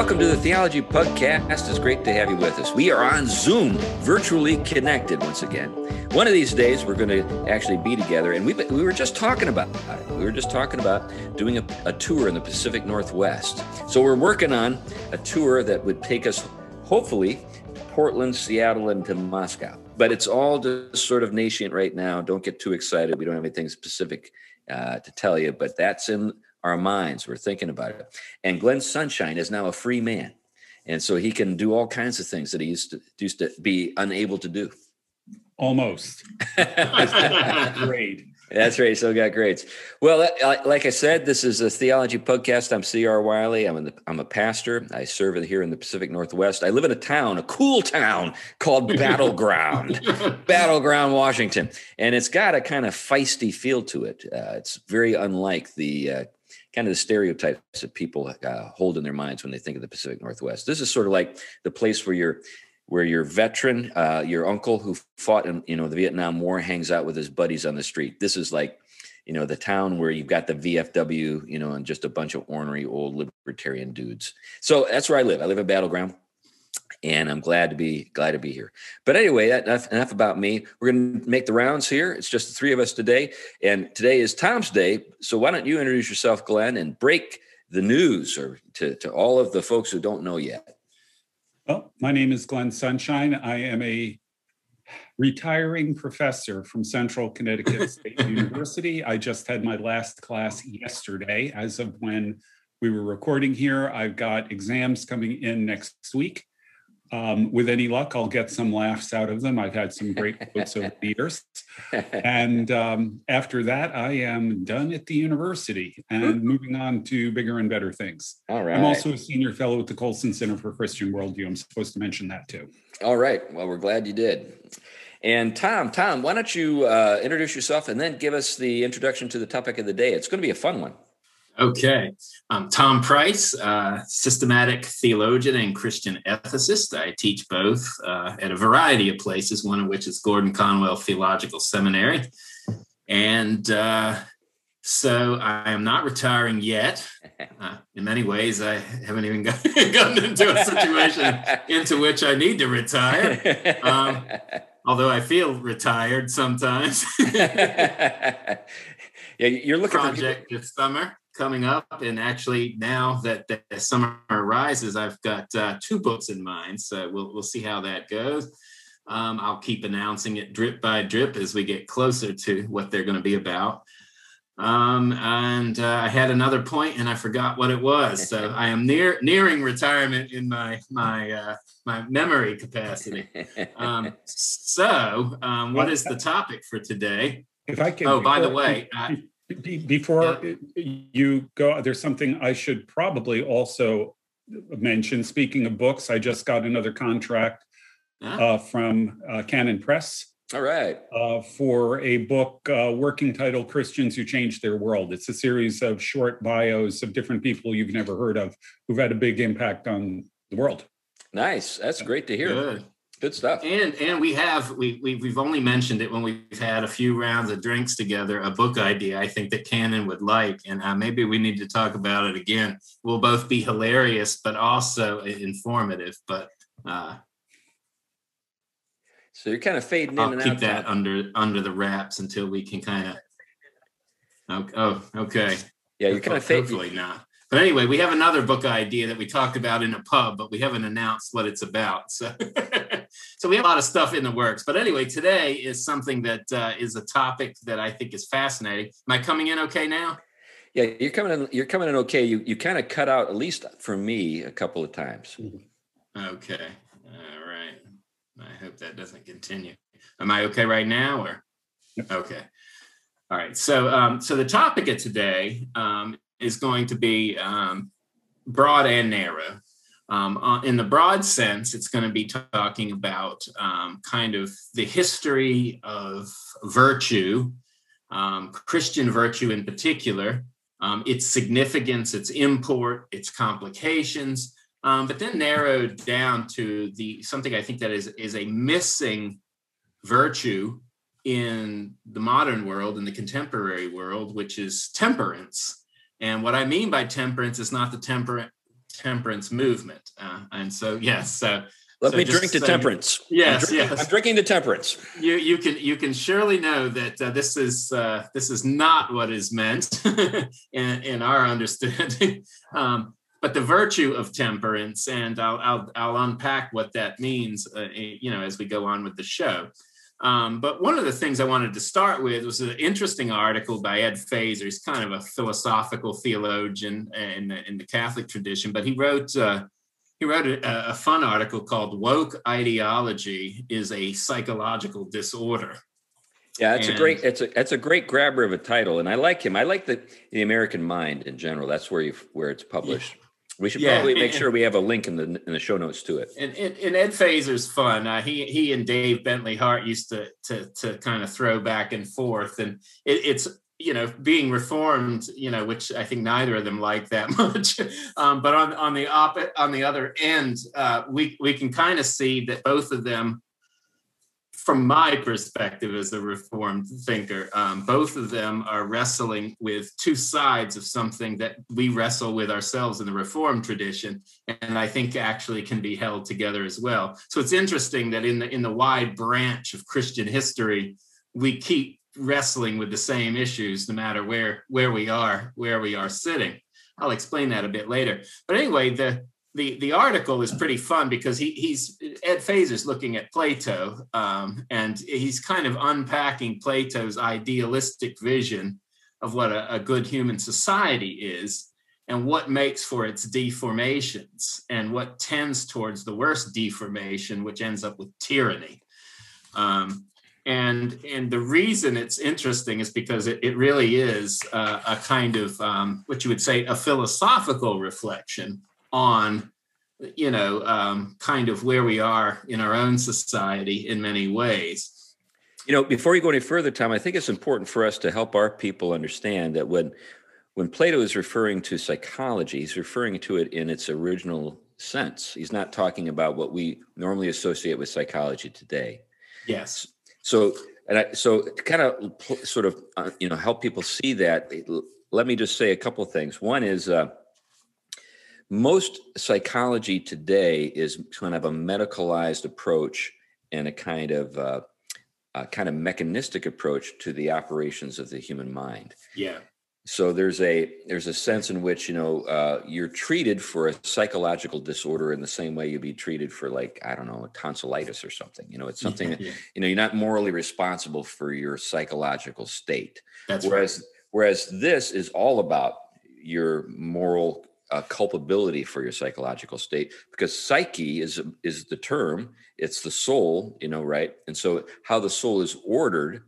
welcome to the Theology Podcast. It's great to have you with us. We are on Zoom, virtually connected once again. One of these days, we're going to actually be together, and we we were just talking about it. We were just talking about doing a, a tour in the Pacific Northwest. So we're working on a tour that would take us, hopefully, Portland, Seattle, and to Moscow. But it's all just sort of nascent right now. Don't get too excited. We don't have anything specific uh, to tell you, but that's in our minds. We're thinking about it. And Glenn Sunshine is now a free man. And so he can do all kinds of things that he used to used to be unable to do. Almost. Great. That's right. So got grades. Well, like I said, this is a theology podcast. I'm C.R. Wiley. I'm, the, I'm a pastor. I serve here in the Pacific Northwest. I live in a town, a cool town called Battleground, Battleground, Washington, and it's got a kind of feisty feel to it. Uh, it's very unlike the uh, kind of the stereotypes that people uh, hold in their minds when they think of the Pacific Northwest. This is sort of like the place where you're where your veteran, uh, your uncle who fought in you know the Vietnam War, hangs out with his buddies on the street. This is like you know the town where you've got the VFW, you know, and just a bunch of ornery old libertarian dudes. So that's where I live. I live in Battleground and I'm glad to be glad to be here. But anyway, enough, enough about me. We're going to make the rounds here. It's just the three of us today, and today is Tom's day. So why don't you introduce yourself, Glenn, and break the news or to, to all of the folks who don't know yet. Well, my name is Glenn Sunshine. I am a retiring professor from Central Connecticut State University. I just had my last class yesterday. As of when we were recording here, I've got exams coming in next week. Um, with any luck, I'll get some laughs out of them. I've had some great quotes over the years. And um, after that, I am done at the university and moving on to bigger and better things. All right. I'm also a senior fellow at the Colson Center for Christian Worldview. I'm supposed to mention that too. All right. Well, we're glad you did. And Tom, Tom, why don't you uh, introduce yourself and then give us the introduction to the topic of the day? It's going to be a fun one. Okay. I'm Tom Price, uh, systematic theologian and Christian ethicist. I teach both uh, at a variety of places, one of which is Gordon Conwell Theological Seminary. And uh, so I am not retiring yet. Uh, in many ways, I haven't even got, gotten into a situation into which I need to retire. Um, although I feel retired sometimes. yeah, you're looking project for this summer coming up. And actually, now that the summer arises, I've got uh, two books in mind. So we'll, we'll see how that goes. Um, I'll keep announcing it drip by drip as we get closer to what they're going to be about. Um, and uh, I had another point and I forgot what it was. So I am near nearing retirement in my my uh, my memory capacity. Um, so, um, what is the topic for today? If I can. Oh, by the way, before yeah. you go, there's something I should probably also mention. Speaking of books, I just got another contract uh, from uh, Canon Press. All right. Uh, for a book, uh, working title Christians Who Changed Their World. It's a series of short bios of different people you've never heard of who've had a big impact on the world. Nice. That's great to hear. Good. Good stuff. And and we have we, we we've only mentioned it when we've had a few rounds of drinks together. A book idea I think that Canon would like, and uh, maybe we need to talk about it again. We'll both be hilarious, but also informative. But uh, so you're kind of fading I'll in and keep out. that under under the wraps until we can kind of. Oh, okay. Yeah, you're kind of fading. Hopefully not. But anyway, we have another book idea that we talked about in a pub, but we haven't announced what it's about. So, so we have a lot of stuff in the works. But anyway, today is something that uh, is a topic that I think is fascinating. Am I coming in okay now? Yeah, you're coming in. You're coming in okay. You you kind of cut out at least for me a couple of times. Okay. All right. I hope that doesn't continue. Am I okay right now, or okay? All right. So, um, so the topic of today um, is going to be um, broad and narrow. Um, uh, in the broad sense, it's going to be talking about um, kind of the history of virtue, um, Christian virtue in particular, um, its significance, its import, its complications, um, but then narrowed down to the something I think that is is a missing virtue in the modern world, in the contemporary world, which is temperance. And what I mean by temperance is not the temper temperance movement. Uh, and so, yes, so let so me drink to temperance. Yes, I'm drinking, yes. I'm drinking to temperance. You you can you can surely know that uh, this is uh, this is not what is meant in, in our understanding. Um, but the virtue of temperance, and I'll I'll, I'll unpack what that means, uh, you know, as we go on with the show. Um, but one of the things I wanted to start with was an interesting article by Ed Feser. He's kind of a philosophical theologian in the, in the Catholic tradition, but he wrote uh, he wrote a, a, fun article called "Woke Ideology is a Psychological Disorder." Yeah, it's and, a great it's a it's a great grabber of a title, and I like him. I like the the American Mind in general. That's where you where it's published. Yeah. We should yeah, probably make and, sure we have a link in the in the show notes to it. And, and, and Ed Feser's fun. Uh, he he and Dave Bentley Hart used to to to kind of throw back and forth, and it, it's you know being reformed you know which i think neither of them like that much um, but on on the op on the other end uh, we we can kind of see that both of them from my perspective as a reformed thinker um, both of them are wrestling with two sides of something that we wrestle with ourselves in the reformed tradition and i think actually can be held together as well. So it's interesting that in the in the wide branch of christian history we keep wrestling with the same issues no matter where where we are where we are sitting. I'll explain that a bit later. But anyway the the the article is pretty fun because he he's ed Feser's looking at plato um, and he's kind of unpacking plato's idealistic vision of what a, a good human society is and what makes for its deformations and what tends towards the worst deformation which ends up with tyranny. Um, and and the reason it's interesting is because it, it really is uh, a kind of um, what you would say a philosophical reflection on you know um, kind of where we are in our own society in many ways. You know before you go any further tom i think it's important for us to help our people understand that when when plato is referring to psychology he's referring to it in its original sense. He's not talking about what we normally associate with psychology today. Yes. So, and I, so to kind of sort of, uh, you know, help people see that, let me just say a couple of things. One is uh, most psychology today is kind of a medicalized approach and a kind of uh, a kind of mechanistic approach to the operations of the human mind. Yeah so there's a there's a sense in which you know uh, you're treated for a psychological disorder in the same way you'd be treated for like i don't know tonsillitis or something you know it's something yeah. you know you're not morally responsible for your psychological state That's whereas right. whereas this is all about your moral uh, culpability for your psychological state because psyche is is the term it's the soul you know right and so how the soul is ordered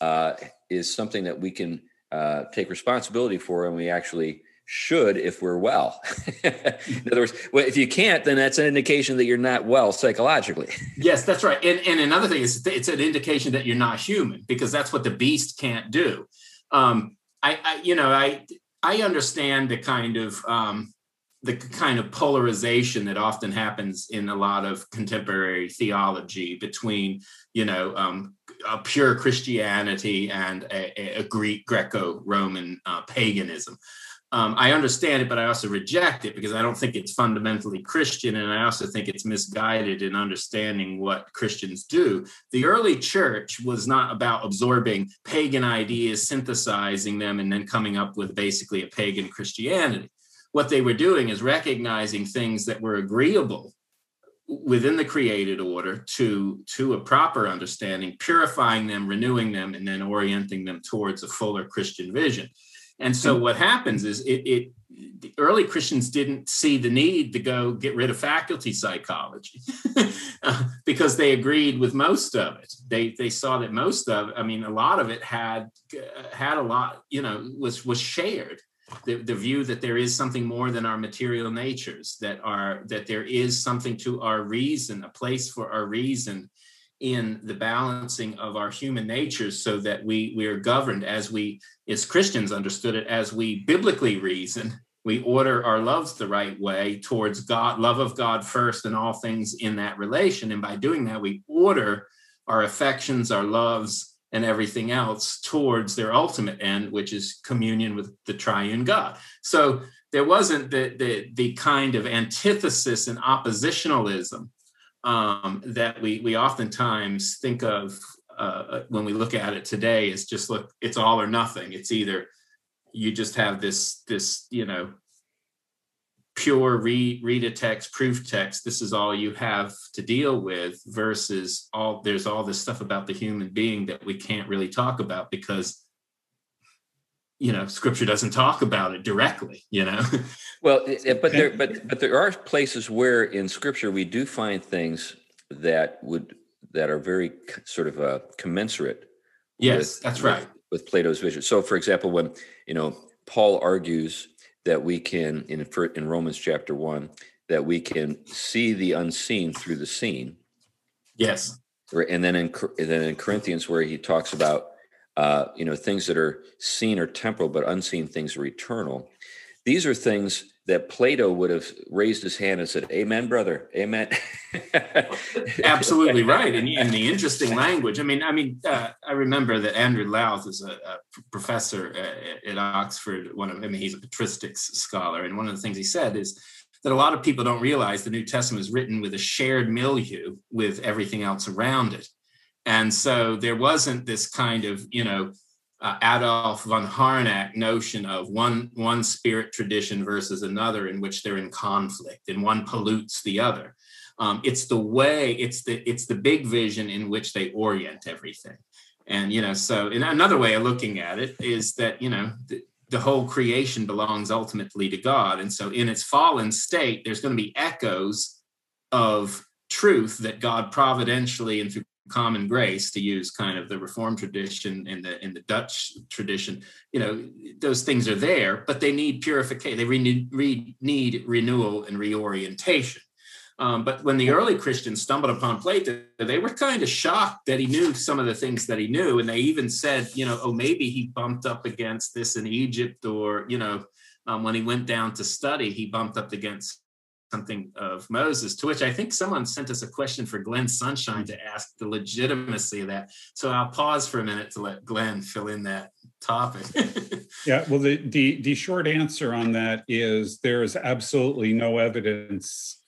uh, is something that we can uh, take responsibility for, and we actually should if we're well. in other words, well, if you can't, then that's an indication that you're not well psychologically. yes, that's right. And, and another thing is it's an indication that you're not human because that's what the beast can't do. Um, I, I, you know, I, I understand the kind of um, the kind of polarization that often happens in a lot of contemporary theology between, you know, um, a pure Christianity and a, a Greek Greco-Roman uh, paganism. Um, I understand it, but I also reject it because I don't think it's fundamentally Christian, and I also think it's misguided in understanding what Christians do. The early church was not about absorbing pagan ideas, synthesizing them, and then coming up with basically a pagan Christianity. What they were doing is recognizing things that were agreeable within the created order to to a proper understanding purifying them renewing them and then orienting them towards a fuller christian vision and so what happens is it, it the early christians didn't see the need to go get rid of faculty psychology uh, because they agreed with most of it. They they saw that most of i mean a lot of it had uh, had a lot you know was was shared. The, the view that there is something more than our material natures that are that there is something to our reason a place for our reason in the balancing of our human natures so that we we are governed as we as christians understood it as we biblically reason we order our loves the right way towards god love of god first and all things in that relation and by doing that we order our affections our loves and everything else towards their ultimate end, which is communion with the triune God. So there wasn't the the the kind of antithesis and oppositionalism um, that we we oftentimes think of uh, when we look at it today. Is just look, it's all or nothing. It's either you just have this this you know pure read read a text proof text this is all you have to deal with versus all there's all this stuff about the human being that we can't really talk about because you know scripture doesn't talk about it directly you know well but there but but there are places where in scripture we do find things that would that are very sort of uh, commensurate yes with, that's right. with, with plato's vision. So for example when you know paul argues that we can in in romans chapter 1 that we can see the unseen through the seen. Yes. And then in and then in corinthians where he talks about uh, you know, things that are seen are temporal, but unseen things are eternal. These are things that Plato would have raised his hand and said, "Amen, brother, Amen." Absolutely right, and, the interesting language. I mean, I mean, uh, I remember that Andrew Louth is a, a professor at, at Oxford. One of, I mean, he's a patristics scholar, and one of the things he said is that a lot of people don't realize the New Testament is written with a shared milieu with everything else around it. And so there wasn't this kind of, you know, uh, Adolf von Harnack notion of one one spirit tradition versus another in which they're in conflict and one pollutes the other. Um, it's the way it's the it's the big vision in which they orient everything. And you know, so in another way of looking at it is that you know the, the whole creation belongs ultimately to God, and so in its fallen state, there's going to be echoes of truth that God providentially and through common grace to use kind of the reform tradition in the in the dutch tradition. You know those things are there but they need purification. They re- re- need renewal and reorientation. Um, but when the early christians stumbled upon plato they were kind of shocked that he knew some of the things that he knew. And they even said you know oh maybe he bumped up against this in egypt or you know um, when he went down to study he bumped up against something of Moses, to which I think someone sent us a question for Glenn Sunshine to ask the legitimacy of that. So I'll pause for a minute to let Glenn fill in that topic. yeah, well, the, the, the short answer on that is there is absolutely no evidence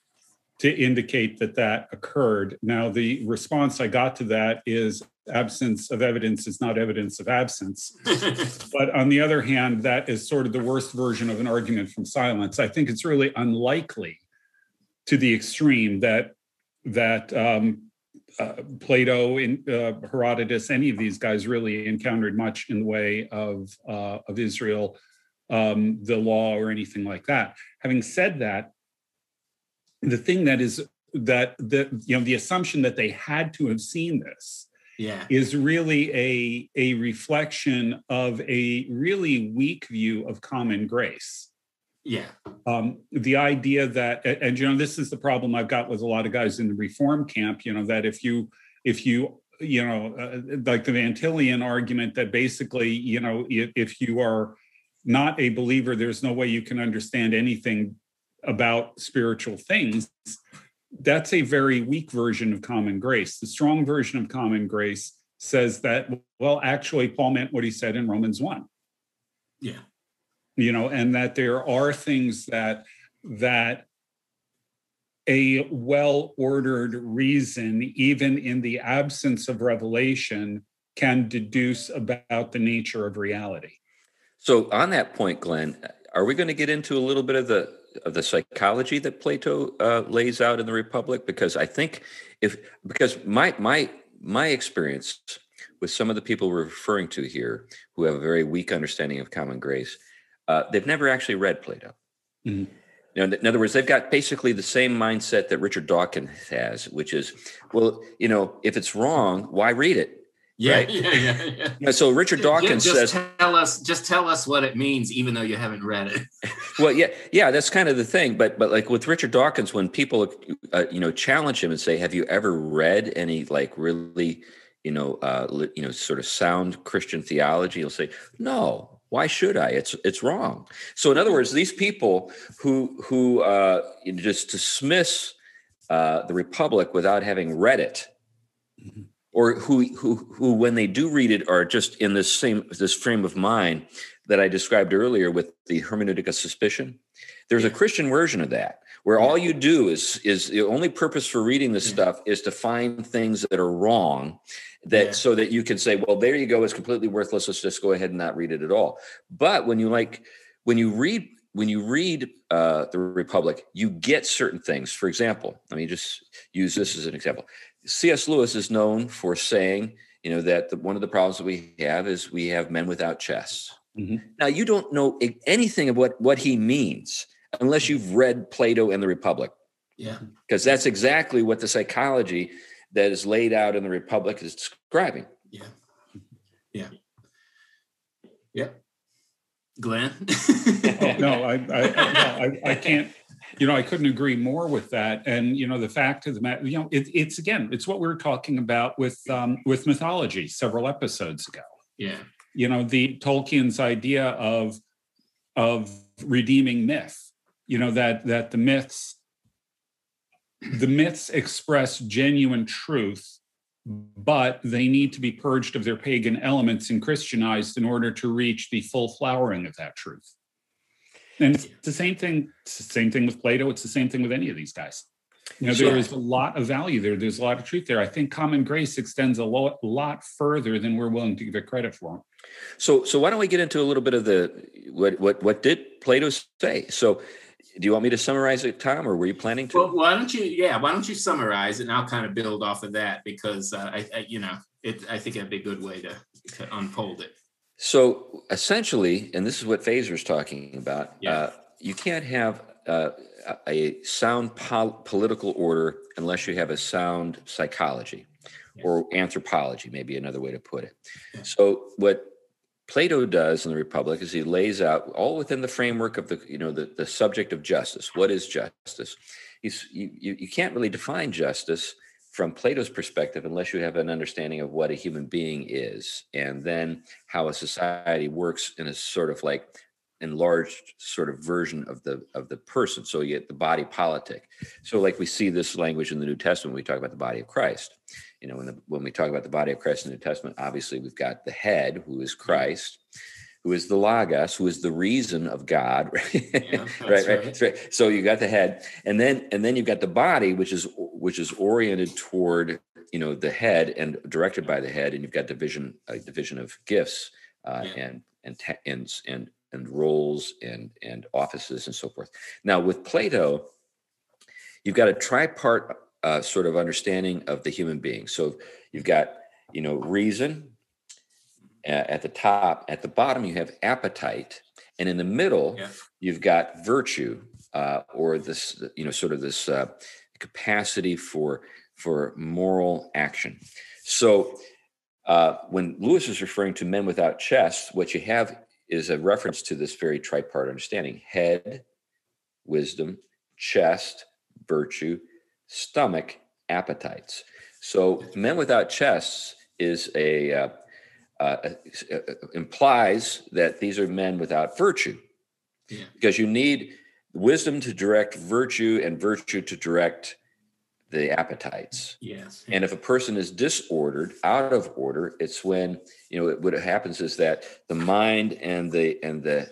to indicate that that occurred. Now, the response I got to that is absence of evidence is not evidence of absence. but on the other hand, that is sort of the worst version of an argument from silence. I think it's really unlikely to the extreme that that um, uh, Plato, in, uh, Herodotus, any of these guys really encountered much in the way of uh, of Israel, um, the law, or anything like that. Having said that, the thing that is that the you know the assumption that they had to have seen this yeah. is really a a reflection of a really weak view of common grace yeah. Um, the idea that, and you know, this is the problem I've got with a lot of guys in the reform camp. You know, that if you, if you, you know, uh, like the Vantillian argument that basically, you know, if, if you are not a believer, there's no way you can understand anything about spiritual things. That's a very weak version of common grace. The strong version of common grace says that, well, actually, Paul meant what he said in Romans 1. Yeah you know and that there are things that that a well ordered reason even in the absence of revelation can deduce about the nature of reality. So on that point glenn are we going to get into a little bit of the of the psychology that plato uh, lays out in the republic? Because i think if because my my my experience with some of the people we're referring to here who have a very weak understanding of common grace uh, they've never actually read Plato. Mm-hmm. You know, in other words, they've got basically the same mindset that Richard Dawkins has, which is, well, you know, if it's wrong, why read it? Yeah, right? yeah, yeah, yeah. So Richard Dawkins just says, "Tell us, just tell us what it means, even though you haven't read it." well, yeah, yeah, that's kind of the thing. But but like with Richard Dawkins, when people uh, you know challenge him and say, "Have you ever read any like really you know uh, you know sort of sound Christian theology?" He'll say, "No." Why should i it's it's wrong so in other words these people who who uh, just dismiss uh, the republic without having read it mm-hmm. or who who who when they do read it are just in this same this frame of mind that I described earlier with the hermeneutic of suspicion. There's a Christian version of that where all you do is is the only purpose for reading this stuff is to find things that are wrong that yeah. so that you can say well there you go it's completely worthless let's just go ahead and not read it at all. But when you like when you read when you read uh, the republic you get certain things. For example let me just use this as an example. Cs lewis is known for saying you know that the, one of the problems that we have is we have men without chests. Mm-hmm. now you don't know anything of what what he means unless you've read Plato and the Republic. Yeah. Because that's exactly what the psychology that is laid out in the Republic is describing. Yeah. Yeah. Yeah. Glenn? oh, no, I, I, I, I, can't, you know, I couldn't agree more with that. And, you know, the fact of the matter, you know, it, it's again, it's what we were talking about with, um, with mythology several episodes ago. Yeah. You know, the Tolkien's idea of, of redeeming myth you know that that the myths the myths express genuine truth but they need to be purged of their pagan elements and christianized in order to reach the full flowering of that truth. And it's the same thing it's the same thing with plato it's the same thing with any of these guys. You know there is a lot of value there there's a lot of truth there. I think common grace extends a lot, lot further than we're willing to give it credit for. So so why don't we get into a little bit of the what what what did plato say? So do you want me to summarize it, Tom, or were you planning to? Well, why don't you? Yeah, why don't you summarize it, and I'll kind of build off of that because uh, I, I, you know, it. I think it'd be a good way to, to unfold it. So essentially, and this is what Feser's talking about. Yeah. Uh, you can't have uh, a sound pol- political order unless you have a sound psychology or anthropology, maybe another way to put it. Yeah. So what Plato does in the Republic is he lays out all within the framework of the you know the, the subject of justice. What is justice? He's, you, you, can't really define justice from Plato's perspective unless you have an understanding of what a human being is and then how a society works in a sort of like enlarged sort of version of the of the person so you get the body politic so like we see this language in the new testament we talk about the body of christ you know when, the, when we talk about the body of christ in the new testament obviously we've got the head who is christ who is the logos who is the reason of god yeah, right, right. right. So you got the head and then and then you've got the body which is which is oriented toward you know the head and directed by the head and you've got division a division of gifts uh, yeah. and and and and and roles and and offices and so forth. Now with Plato, you've got a tripart uh, sort of understanding of the human being. So you've got you know reason uh, at the top. At the bottom, you have appetite, and in the middle, yeah. you've got virtue, uh, or this you know sort of this uh, capacity for for moral action. So. Uh, when Lewis is referring to men without chests, what you have is a reference to this very tripart understanding head, wisdom, chest, virtue, stomach, appetites. So, men without chests is a uh, uh, uh, implies that these are men without virtue, yeah. because you need wisdom to direct virtue and virtue to direct the appetites. Yes. And if a person is disordered, out of order, it's when you know what happens is that the mind and the and the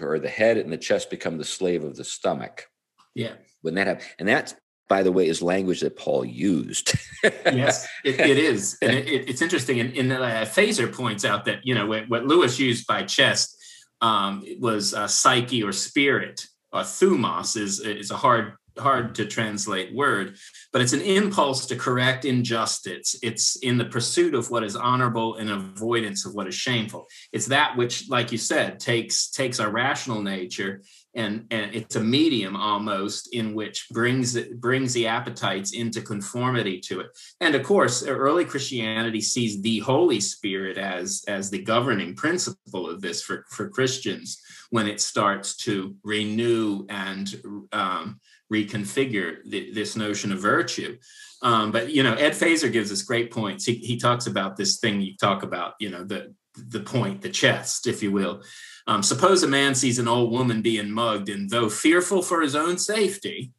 or the head and the chest become the slave of the stomach. Yeah. When that happens, and that's by the way, is language that Paul used. yes, it, it is, and it, it, it's interesting. And, and uh, Feser points out that you know what, what Lewis used by chest um, was uh, psyche or spirit. Or thumos is is a hard hard to translate word, but it's an impulse to correct injustice. It's in the pursuit of what is honorable and avoidance of what is shameful. It's that which, like you said, takes takes our rational nature and and it's a medium almost in which brings brings the appetites into conformity to it. And of course, early Christianity sees the Holy Spirit as as the governing principle of this for for Christians when it starts to renew and um, reconfigure the, this notion of virtue. Um, but you know, Ed Feser gives us great points. He, he talks about this thing you talk about, you know, the the point, the chest, if you will. Um, suppose a man sees an old woman being mugged, and though fearful for his own safety,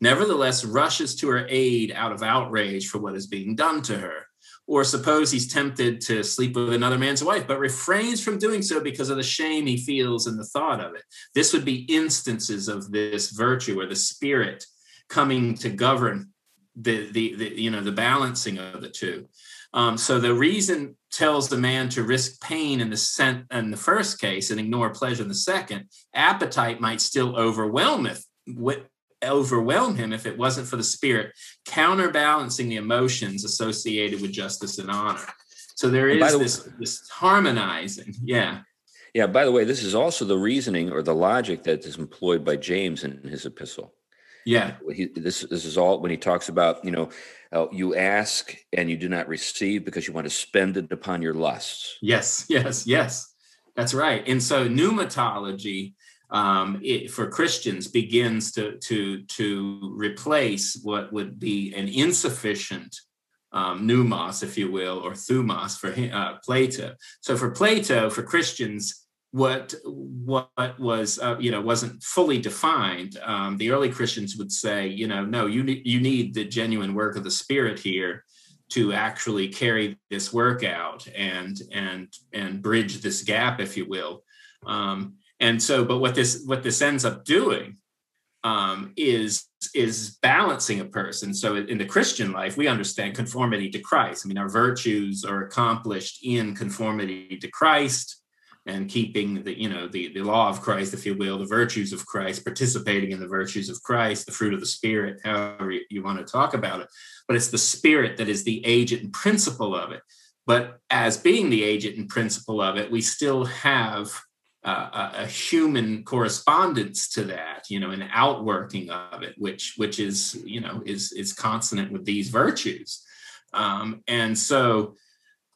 nevertheless rushes to her aid out of outrage for what is being done to her. or suppose he's tempted to sleep with another man's wife, but refrains from doing so because of the shame he feels in the thought of it. This would be instances of this virtue or the spirit coming to govern the, the, the you know the balancing of the two. Um, so the reason tells the man to risk pain in the in the first case and ignore pleasure in the second. Appetite might still overwhelm it, overwhelm him if it wasn't for the spirit counterbalancing the emotions associated with justice and honor. So there is the this, way, this harmonizing. Yeah. Yeah. By the way, this is also the reasoning or the logic that is employed by James in his epistle. Yeah. He, this this is all when he talks about you know uh, you ask and you do not receive because you want to spend it upon your lusts. Yes. Yes. Yes. That's right. And so pneumatology um, it, for Christians begins to to to replace what would be an insufficient um, pneumos, if you will, or thumos for uh, Plato. So for Plato, for Christians, what what was uh, you know wasn't fully defined. Um, the early Christians would say, you know, no, you need you need the genuine work of the Spirit here to actually carry this work out and and and bridge this gap, if you will. Um, and so but what this what this ends up doing um, is is balancing a person so in the christian life we understand conformity to christ i mean our virtues are accomplished in conformity to christ and keeping the you know the, the law of christ if you will the virtues of christ participating in the virtues of christ the fruit of the spirit however you want to talk about it but it's the spirit that is the agent and principle of it but as being the agent and principle of it we still have uh, a, human correspondence to that, you know, an outworking of it, which which is you know is is consonant with these virtues, um, and so.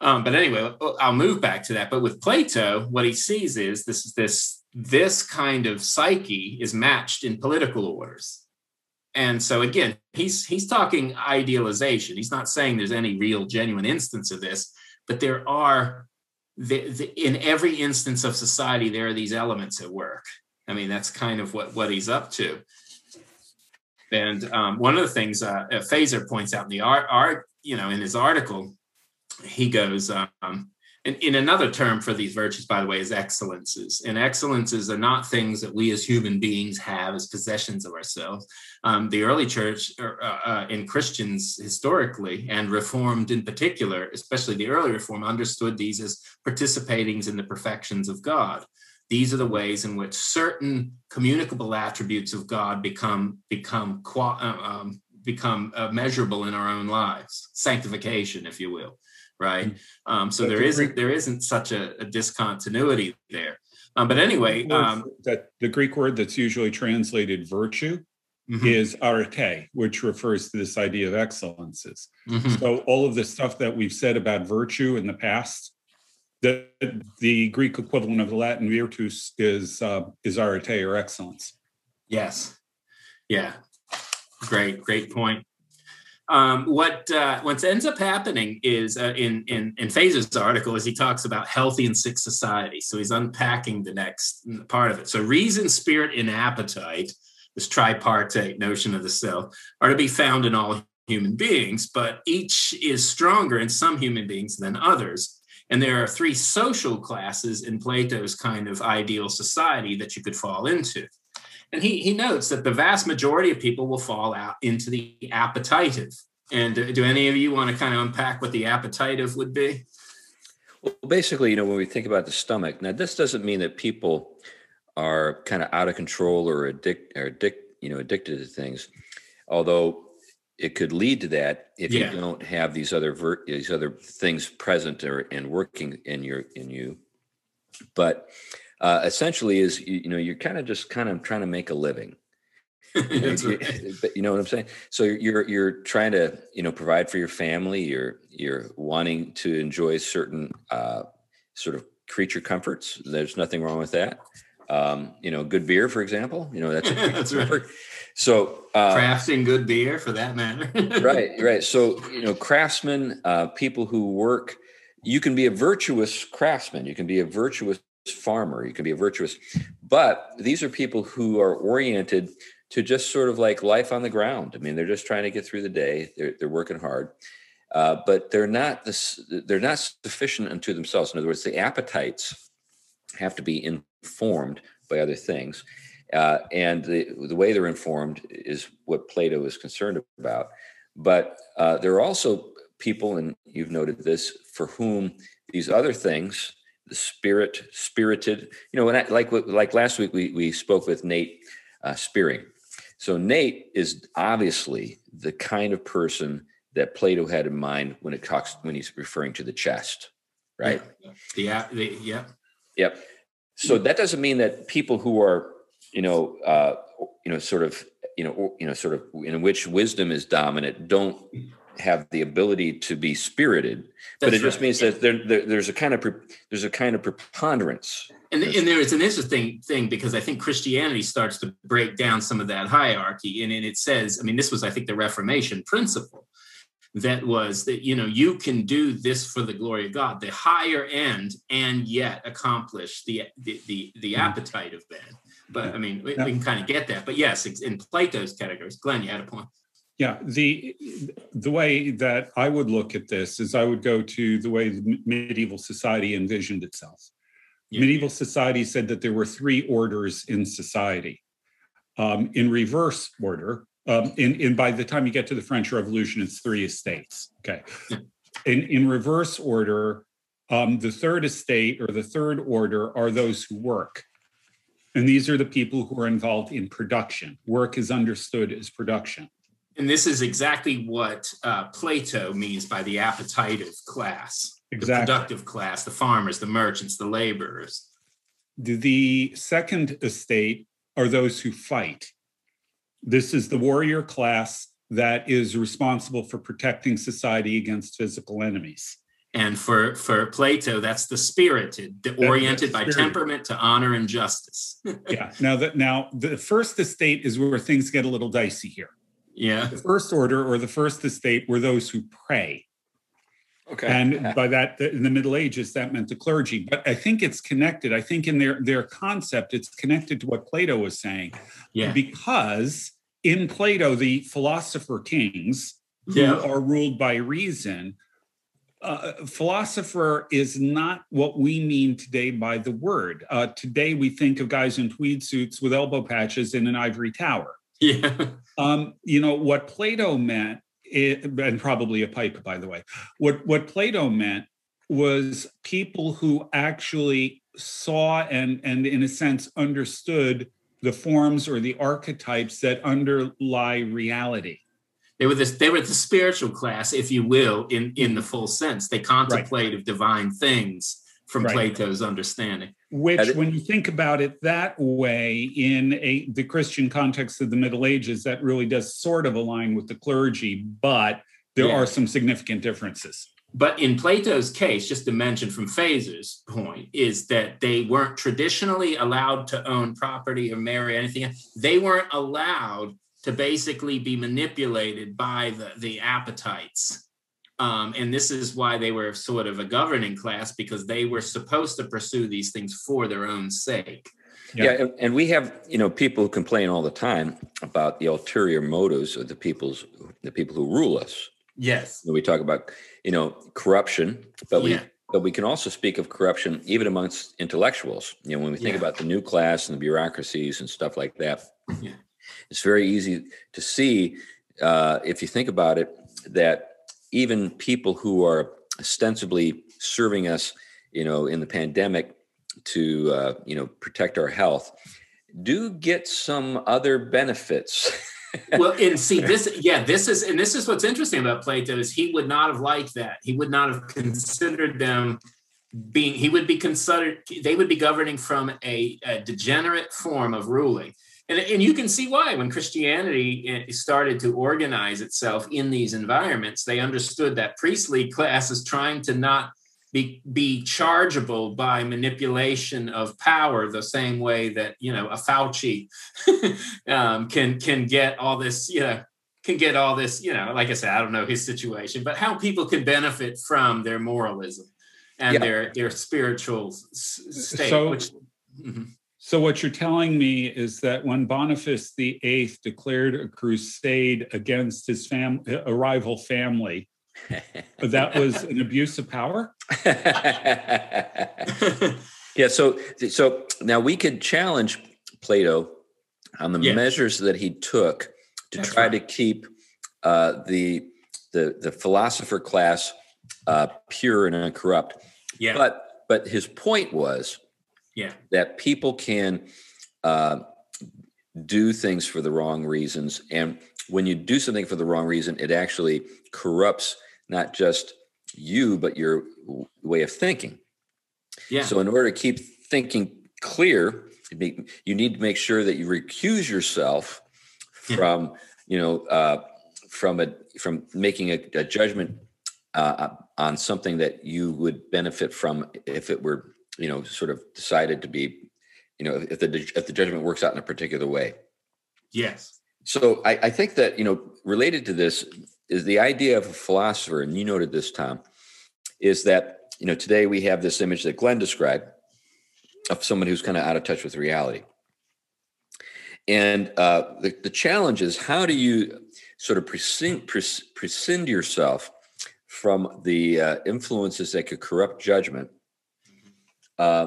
Um, but anyway, I'll move back to that. But with Plato, what he sees is this this this kind of psyche is matched in political orders. And so again, he's he's talking idealization. He's not saying there's any real genuine instance of this, but there are the, the, in every instance of society, there are these elements at work. I mean, that's kind of what, what he's up to. And um, one of the things uh, Feser points out in the art, art, you know, in his article, he goes, um, and in another term for these virtues, by the way, is excellences. And excellences are not things that we as human beings have as possessions of ourselves. Um, the early church uh, uh, in Christians historically and Reformed in particular, especially the early Reform, understood these as participating in the perfections of God. These are the ways in which certain communicable attributes of God become become uh, um, become uh, measurable in our own lives. Sanctification, if you will right? Mm-hmm. Um, so there isn't there isn't such a, a discontinuity there. Um, but anyway, um, that the Greek word that's usually translated virtue mm-hmm. is arete, which refers to this idea of excellences. Mm-hmm. So all of the stuff that we've said about virtue in the past, the the Greek equivalent of the Latin virtus is uh, is arete or excellence. Yes. Yeah. Great, great point um, what uh, what ends up happening is uh, in in in article is he talks about healthy and sick society. So he's unpacking the next part of it. So reason, spirit, and appetite, this tripartite notion of the self, are to be found in all human beings, but each is stronger in some human beings than others. And there are three social classes in Plato's kind of ideal society that you could fall into. And he, he notes that the vast majority of people will fall out into the appetitive. And do, do any of you want to kind of unpack what the appetitive would be? Well, basically, you know, when we think about the stomach, now this doesn't mean that people are kind of out of control or addict or addict, you know, addicted to things. Although it could lead to that if yeah. you don't have these other ver- these other things present or and working in your in you. But uh, essentially is you, you know you're kind of just kind of trying to make a living. You, you know what i'm saying? So you're you're trying to you know provide for your family. You're you're wanting to enjoy certain uh, sort of creature comforts. There's nothing wrong with that. Um, you know good beer for example you know that's a that's right. so uh, crafting good beer for that matter. Right right. So you know craftsmen uh, people who work you can be a virtuous craftsman. You can be a virtuous farmer, you can be a virtuous. But these are people who are oriented to just sort of like life on the ground. I mean, they're just trying to get through the day. They're, they're working hard. uh, but they're not this, they're not sufficient unto themselves. In other words, the appetites have to be informed by other things, uh, and the the way they're informed is what Plato is concerned about. But uh, there are also people, and you've noted this, for whom these other things, spirit, spirited, you know, when I, like like last week we we spoke with Nate uh, Spearing. So Nate is obviously the kind of person that Plato had in mind when it talks when he's referring to the chest, right? Yeah, the, yeah. Yep. So that doesn't mean that people who are, you know, uh, you know, sort of, you know, you know, sort of in which wisdom is dominant, don't have the ability to be spirited. That's but it just means that there, there, there's a kind of there's a kind of preponderance. And, and there is an interesting thing because I think Christianity starts to break down some of that hierarchy, and, and it says, I mean, this was I think the Reformation principle that was that you know you can do this for the glory of god the higher end and yet accomplish the the the, the mm-hmm. appetite of man but i mean we, we can kind of get that but yes in plato's categories glenn you had a point yeah the the way that i would look at this is i would go to the way the medieval society envisioned itself yeah. medieval society said that there were three orders in society um, in reverse order um, in, in by the time you get to the French Revolution, it's three estates. Okay. In in reverse order, um, the third estate or the third order are those who work. And these are the people who are involved in production. Work is understood as production. And this is exactly what uh, Plato means by the appetitive class, exactly. the productive class, the farmers, the merchants, the laborers. The second estate are those who fight. This is the warrior class that is responsible for protecting society against physical enemies. And for, for Plato, that's the spirited, the oriented by temperament to honor and justice. yeah. Now that now the first estate is where things get a little dicey here. Yeah. The first order or the first estate were those who pray. Okay. And by that, in the Middle Ages, that meant the clergy. But I think it's connected. I think in their their concept, it's connected to what Plato was saying. Yeah. Because in Plato, the philosopher kings who yeah. are ruled by reason, uh, philosopher is not what we mean today by the word. Uh, today, we think of guys in tweed suits with elbow patches in an ivory tower. Yeah. Um, you know what Plato meant it, and probably a pipe, by the way. What what Plato meant was people who actually saw and and in a sense understood the forms or the archetypes that underlie reality. They were this they were the spiritual class, if you will, in in the full sense. They contemplated right. divine things from right. Plato's understanding. Which, when you think about it that way, in a the Christian context of the Middle Ages, that really does sort of align with the clergy, but there yeah. are some significant differences. But in Plato's case, just to mention from Feser's point, is that they weren't traditionally allowed to own property or marry anything. They weren't allowed to basically be manipulated by the, the appetites um, and this is why they were sort of a governing class because they were supposed to pursue these things for their own sake. Yeah, yeah and, and we have you know people who complain all the time about the ulterior motives of the people's the people who rule us. Yes, we talk about you know corruption, but we but we can also speak of corruption even amongst intellectuals. You know, when we think yeah. about the new class and the bureaucracies and stuff like that, yeah. it's very easy to see uh, if you think about it that even people who are ostensibly serving us, you know, in the pandemic to uh, you know protect our health, do get some other benefits. well, and see this, yeah, this is, and this is what's interesting about Plato is he would not have liked that. He would not have considered them being. He would be considered. They would be governing from a, a degenerate form of ruling and, and you can see why when Christianity eh, started to organize itself in these environments, they understood that priestly class is trying to not be, be chargeable by manipulation of power the same way that you know a Fauci um, can can get all this you know can get all this you know like I said I don't know his situation but how people can benefit from their moralism and yeah. their their spiritual state so, which mm-hmm. So what you're telling me is that when Boniface VIII declared a crusade against his fam- a rival family, that was an abuse of power. yeah. So, so now we could challenge Plato on the yes. measures that he took to That's try right. to keep uh, the the the philosopher class uh, pure and uncorrupt. Yeah. But but his point was, yeah, that people can uh, do things for the wrong reasons, and when you do something for the wrong reason, it actually corrupts not just you but your way of thinking. Yeah. So in order to keep thinking clear, you need to make sure that you recuse yourself from you know uh, from a from making a, a judgment uh, on something that you would benefit from if it were you know sort of decided to be you know if the if the judgment works out in a particular way. Yes. So I, I think that you know related to this is the idea of a philosopher and you noted this tom is that you know today we have this image that glenn described of someone who's kind of out of touch with reality. And uh, the, the challenge is how do you sort of prescind, prescind yourself from the uh, influences that could corrupt judgment, uh,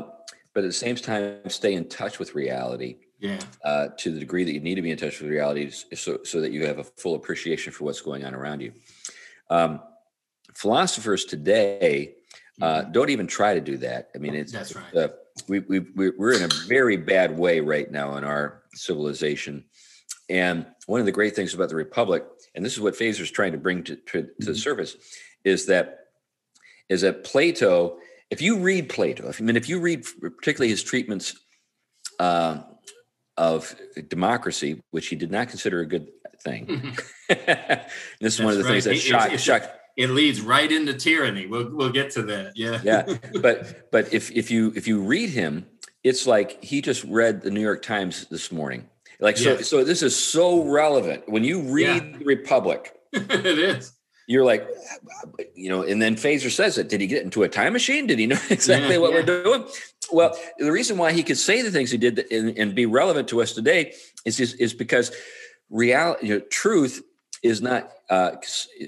but at the same time stay in touch with reality. Yeah. Uh, to the degree that you need to be in touch with reality, so so that you have a full appreciation for what's going on around you. Um, philosophers today uh, mm-hmm. don't even try to do that. I mean, it's that's right. Uh, we we we're in a very bad way right now in our civilization, and one of the great things about the republic, and this is what Feser's trying to bring to, to, to mm-hmm. service, is that is that Plato. If you read Plato, I mean, if you read particularly his treatments uh, of democracy, which he did not consider a good thing, this is one of the right. things that shocked. shocked it leads right into tyranny. We'll we'll get to that. Yeah. yeah. But but if if you if you read him, it's like he just read the New York Times this morning. Like so yes. so this is so relevant. When you read yeah. the Republic, it is you're like, you know, and then Feser says it. Did he get into a time machine? Did he know exactly yeah, what yeah. we're doing? Well, the reason why he could say the things he did and, and be relevant to us today is is, is because reality, you know, truth is not, uh,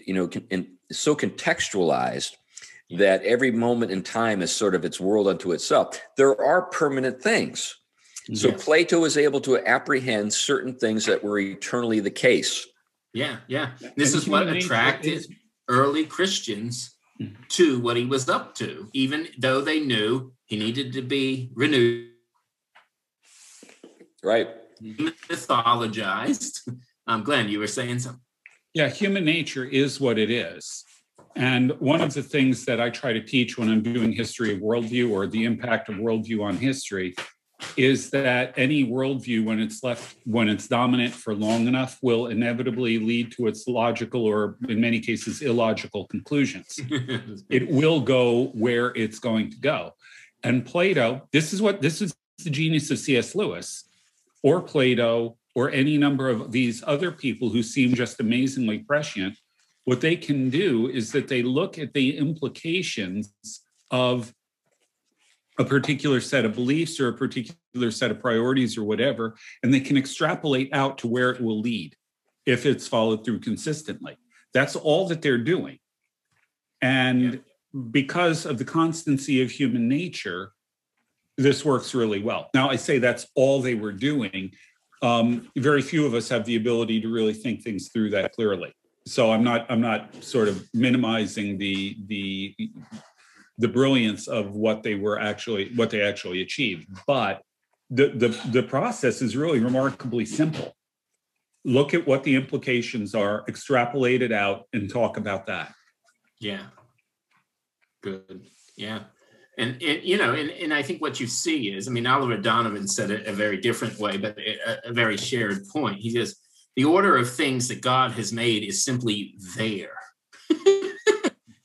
you know, in, so contextualized that every moment in time is sort of its world unto itself. There are permanent things. So Plato was able to apprehend certain things that were eternally the case. Yeah, yeah. This and is what attracted is, early Christians hmm. to what he was up to, even though they knew he needed to be renewed. Right. Mythologized. Um, Glenn, you were saying something. Yeah, human nature is what it is. And one of the things that I try to teach when I'm doing history of worldview or the impact of worldview on history is that any worldview, when it's left, when it's dominant for long enough, will inevitably lead to its logical or, in many cases, illogical conclusions. it will go where it's going to go. And Plato, this is what this is the genius of C.S. Lewis or Plato or any number of these other people who seem just amazingly prescient. What they can do is that they look at the implications of a particular set of beliefs or a particular set of priorities or whatever, and they can extrapolate out to where it will lead if it's followed through consistently. That's all that they're doing. And yeah. because of the constancy of human nature, this works really well. Now, I say that's all they were doing. Um, very few of us have the ability to really think things through that clearly. So I'm not I'm not sort of minimizing the the the brilliance of what they were actually what they actually achieved. But the the, the process is really remarkably simple. Look at what the implications are extrapolate it out and talk about that. Yeah. Good. Yeah. And, and you know and, and i think what you see is i mean oliver o'donovan said it a very different way but a, a very shared point. He says the order of things that god has made is simply there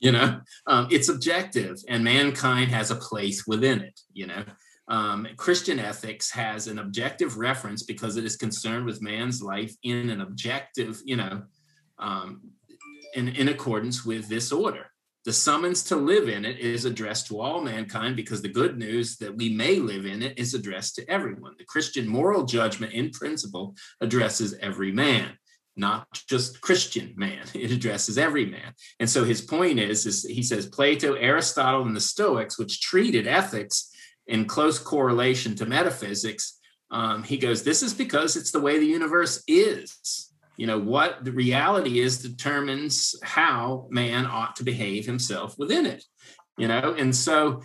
you know? Um, it's objective and mankind has a place within it you know? Um, christian ethics has an objective reference because it is concerned with man's life in an objective you know um, in, in accordance with this order. The summons to live in it is addressed to all mankind because the good news that we may live in it is addressed to everyone. The christian moral judgment in principle addresses every man not just Christian man. It addresses every man. And so his point is, is he says Plato, Aristotle, and the Stoics, which treated ethics in close correlation to metaphysics, um, he goes, this is because it's the way the universe is. You know, what the reality is determines how man ought to behave himself within it. You know, and so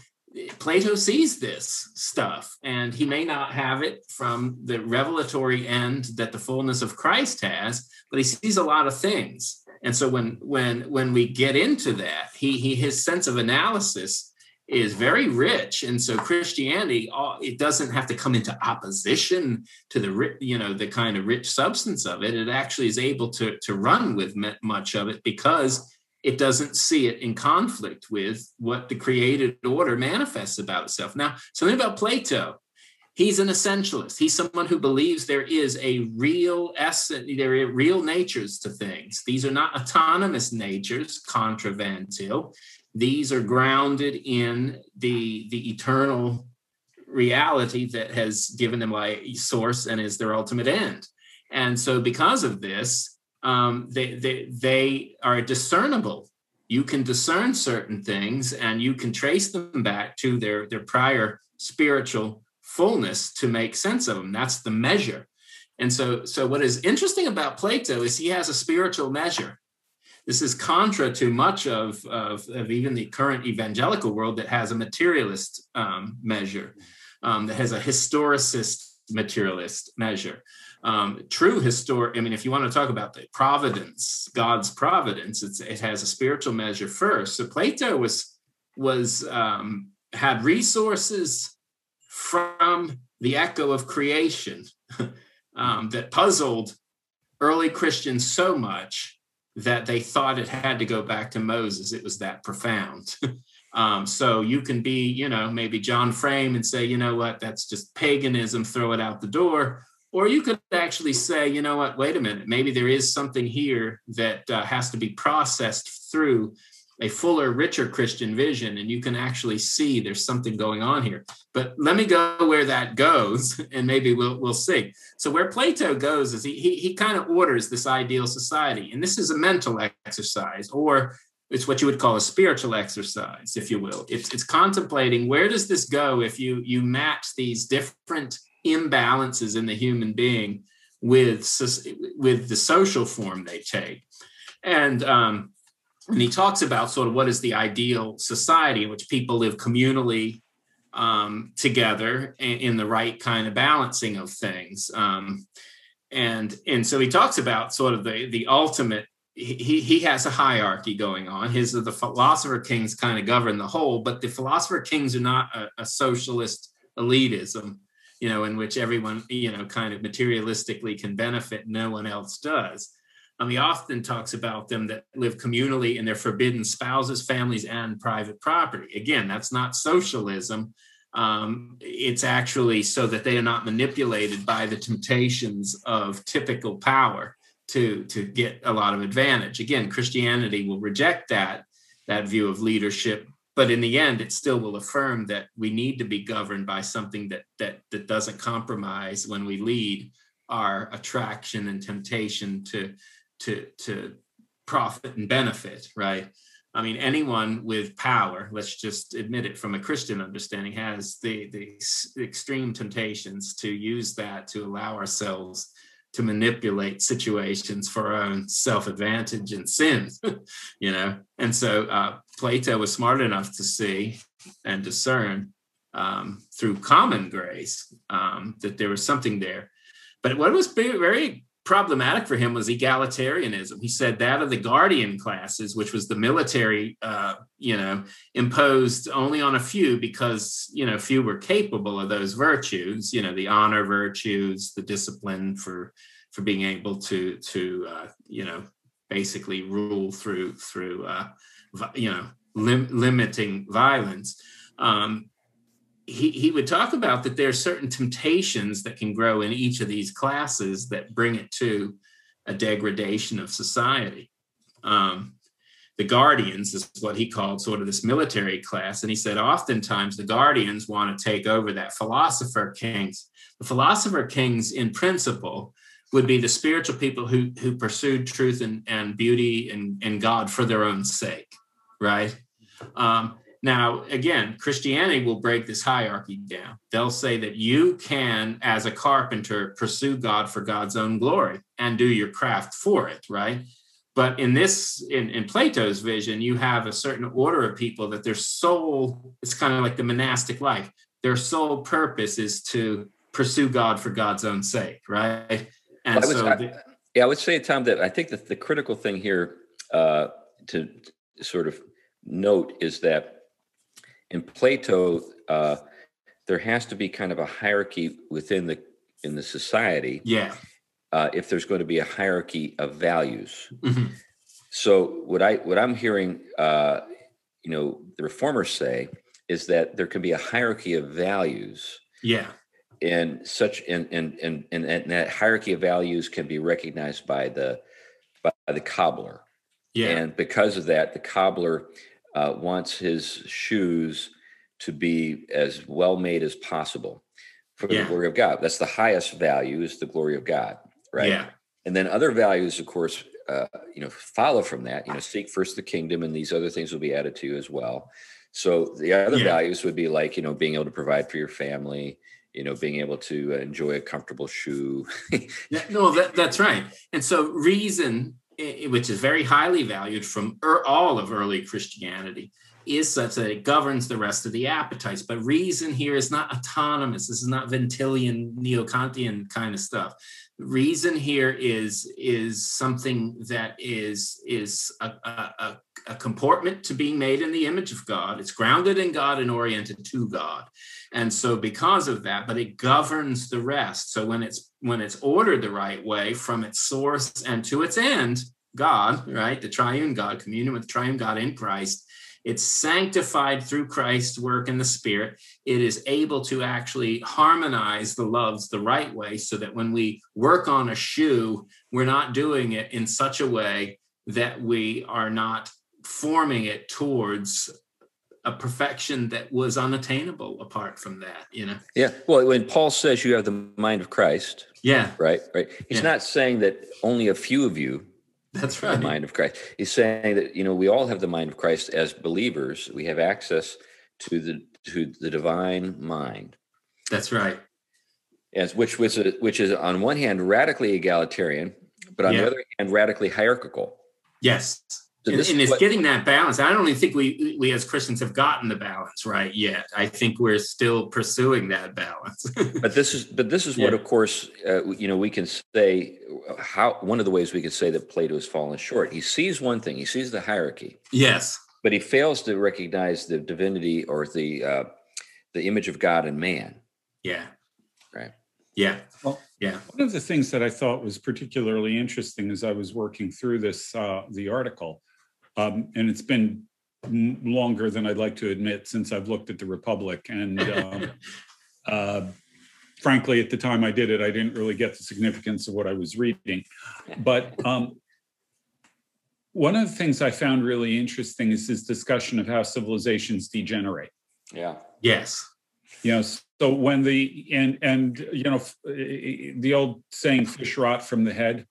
Plato sees this stuff, and he may not have it from the revelatory end that the fullness of Christ has, but he sees a lot of things. And so when when when we get into that, he he his sense of analysis is very rich and so christianity it doesn't have to come into opposition to the you know the kind of rich substance of it it actually is able to to run with much of it because it doesn't see it in conflict with what the created order manifests about itself. Now something about plato. He's an essentialist. He's someone who believes there is a real essence there are real natures to things. These are not autonomous natures contra Van Til these are grounded in the the eternal reality that has given them a source and is their ultimate end. And so because of this um, they, they they are discernible. You can discern certain things and you can trace them back to their their prior spiritual fullness to make sense of them that's the measure. And so so what is interesting about plato is he has a spiritual measure. This is contra to much of, of, of even the current evangelical world that has a materialist um, measure, um, that has a historicist materialist measure. Um, true historic, I mean, if you want to talk about the providence, God's providence, it has a spiritual measure first. So Plato was was um, had resources from the echo of creation um, that puzzled early Christians so much that they thought it had to go back to Moses. It was that profound. um, so you can be, you know, maybe John Frame and say, you know what, that's just paganism, throw it out the door. Or you could actually say, you know what, wait a minute, maybe there is something here that uh, has to be processed through a fuller, richer Christian vision, and you can actually see there's something going on here. But let me go where that goes, and maybe we'll we'll see. So where Plato goes is he he, he kind of orders this ideal society, and this is a mental exercise, or it's what you would call a spiritual exercise, if you will. It's it's contemplating where does this go if you you match these different imbalances in the human being with with the social form they take, and um, and he talks about sort of what is the ideal society in which people live communally um, together in, the right kind of balancing of things. Um, and and so he talks about sort of the the ultimate. He he has a hierarchy going on. His the philosopher kings kind of govern the whole, but the philosopher kings are not a, a socialist elitism, you know, in which everyone you know kind of materialistically can benefit, no one else does um, he often talks about them that live communally in their forbidden spouses, families, and private property. Again, that's not socialism. Um, it's actually so that they are not manipulated by the temptations of typical power to, to get a lot of advantage. Again, Christianity will reject that, that view of leadership, but in the end, it still will affirm that we need to be governed by something that, that, that doesn't compromise when we lead our attraction and temptation to to to profit and benefit, right? I mean, anyone with power, let's just admit it from a Christian understanding, has the, the extreme temptations to use that to allow ourselves to manipulate situations for our own self advantage and sin, you know? And so uh, Plato was smart enough to see and discern um, through common grace um, that there was something there. But what was very problematic for him was egalitarianism. He said that of the guardian classes, which was the military, uh, you know, imposed only on a few because you know few were capable of those virtues. You know, the honor virtues, the discipline for for being able to to uh, you know basically rule through through uh, you know lim- limiting violence. Um, he, he would talk about that there are certain temptations that can grow in each of these classes that bring it to a degradation of society. Um, the guardians is what he called sort of this military class. And he said, oftentimes the guardians want to take over that philosopher kings. The philosopher kings, in principle, would be the spiritual people who who pursued truth and, and beauty and, and God for their own sake, right? Um, now, again, Christianity will break this hierarchy down. They'll say that you can, as a carpenter, pursue God for God's own glory and do your craft for it, right? But in this, in, in Plato's vision, you have a certain order of people that their sole, it's kind of like the monastic life, their sole purpose is to pursue God for God's own sake, right? And so, I, yeah, I would say, Tom, that I think that the critical thing here uh, to sort of note is that in Plato, uh, there has to be kind of a hierarchy within the in the society. Yeah. Uh, if there's going to be a hierarchy of values. Mm-hmm. So what I what I'm hearing, uh, you know, the reformers say is that there can be a hierarchy of values. Yeah. And such and and and and, and that hierarchy of values can be recognized by the by the cobbler. Yeah. And because of that, the cobbler uh, wants his shoes to be as well made as possible for yeah. the glory of God. That's the highest value is the glory of God, right? Yeah. And then other values, of course, uh, you know, follow from that. You know, seek first the kingdom, and these other things will be added to you as well. So the other yeah. values would be like you know being able to provide for your family, you know, being able to enjoy a comfortable shoe. yeah, no, that, that's right. And so reason which is very highly valued from er, all of early Christianity, is such that it governs the rest of the appetites. But reason here is not autonomous. This is not Van Tillian, neo-Kantian kind of stuff. Reason here is is something that is is a, a, a comportment to being made in the image of God. It's grounded in God and oriented to God. And so because of that, but it governs the rest. So when it's when it's ordered the right way from its source and to its end, God, right? The triune God, communion with the triune God in Christ. It's sanctified through Christ's work in the Spirit. It is able to actually harmonize the loves the right way so that when we work on a shoe, we're not doing it in such a way that we are not forming it towards a perfection that was unattainable apart from that you know? Yeah well when paul says you have the mind of christ yeah. right right? He's yeah. not saying that only a few of you that's right the mind of christ. He's saying that you know we all have the mind of christ as believers. We have access to the to the divine mind. That's right. As which was which is on one hand radically egalitarian but on yeah. the other hand radically hierarchical. Yes so and, and it's what, getting that balance. I don't even think we we as Christians have gotten the balance right yet. I think we're still pursuing that balance. but this is but this is yeah. what, of course, uh, you know, we can say how one of the ways we can say that Plato has fallen short. He sees one thing. He sees the hierarchy. Yes. But he fails to recognize the divinity or the uh, the image of God in man. Yeah. Right. Yeah. Well, yeah. One of the things that I thought was particularly interesting as I was working through this uh, the article um, and it's been longer than I'd like to admit since I've looked at the Republic. And um, uh, frankly, at the time I did it, I didn't really get the significance of what I was reading. But um, one of the things I found really interesting is this discussion of how civilizations degenerate. Yeah. Yes. You know, so when the and and you know the old saying "fish rot from the head."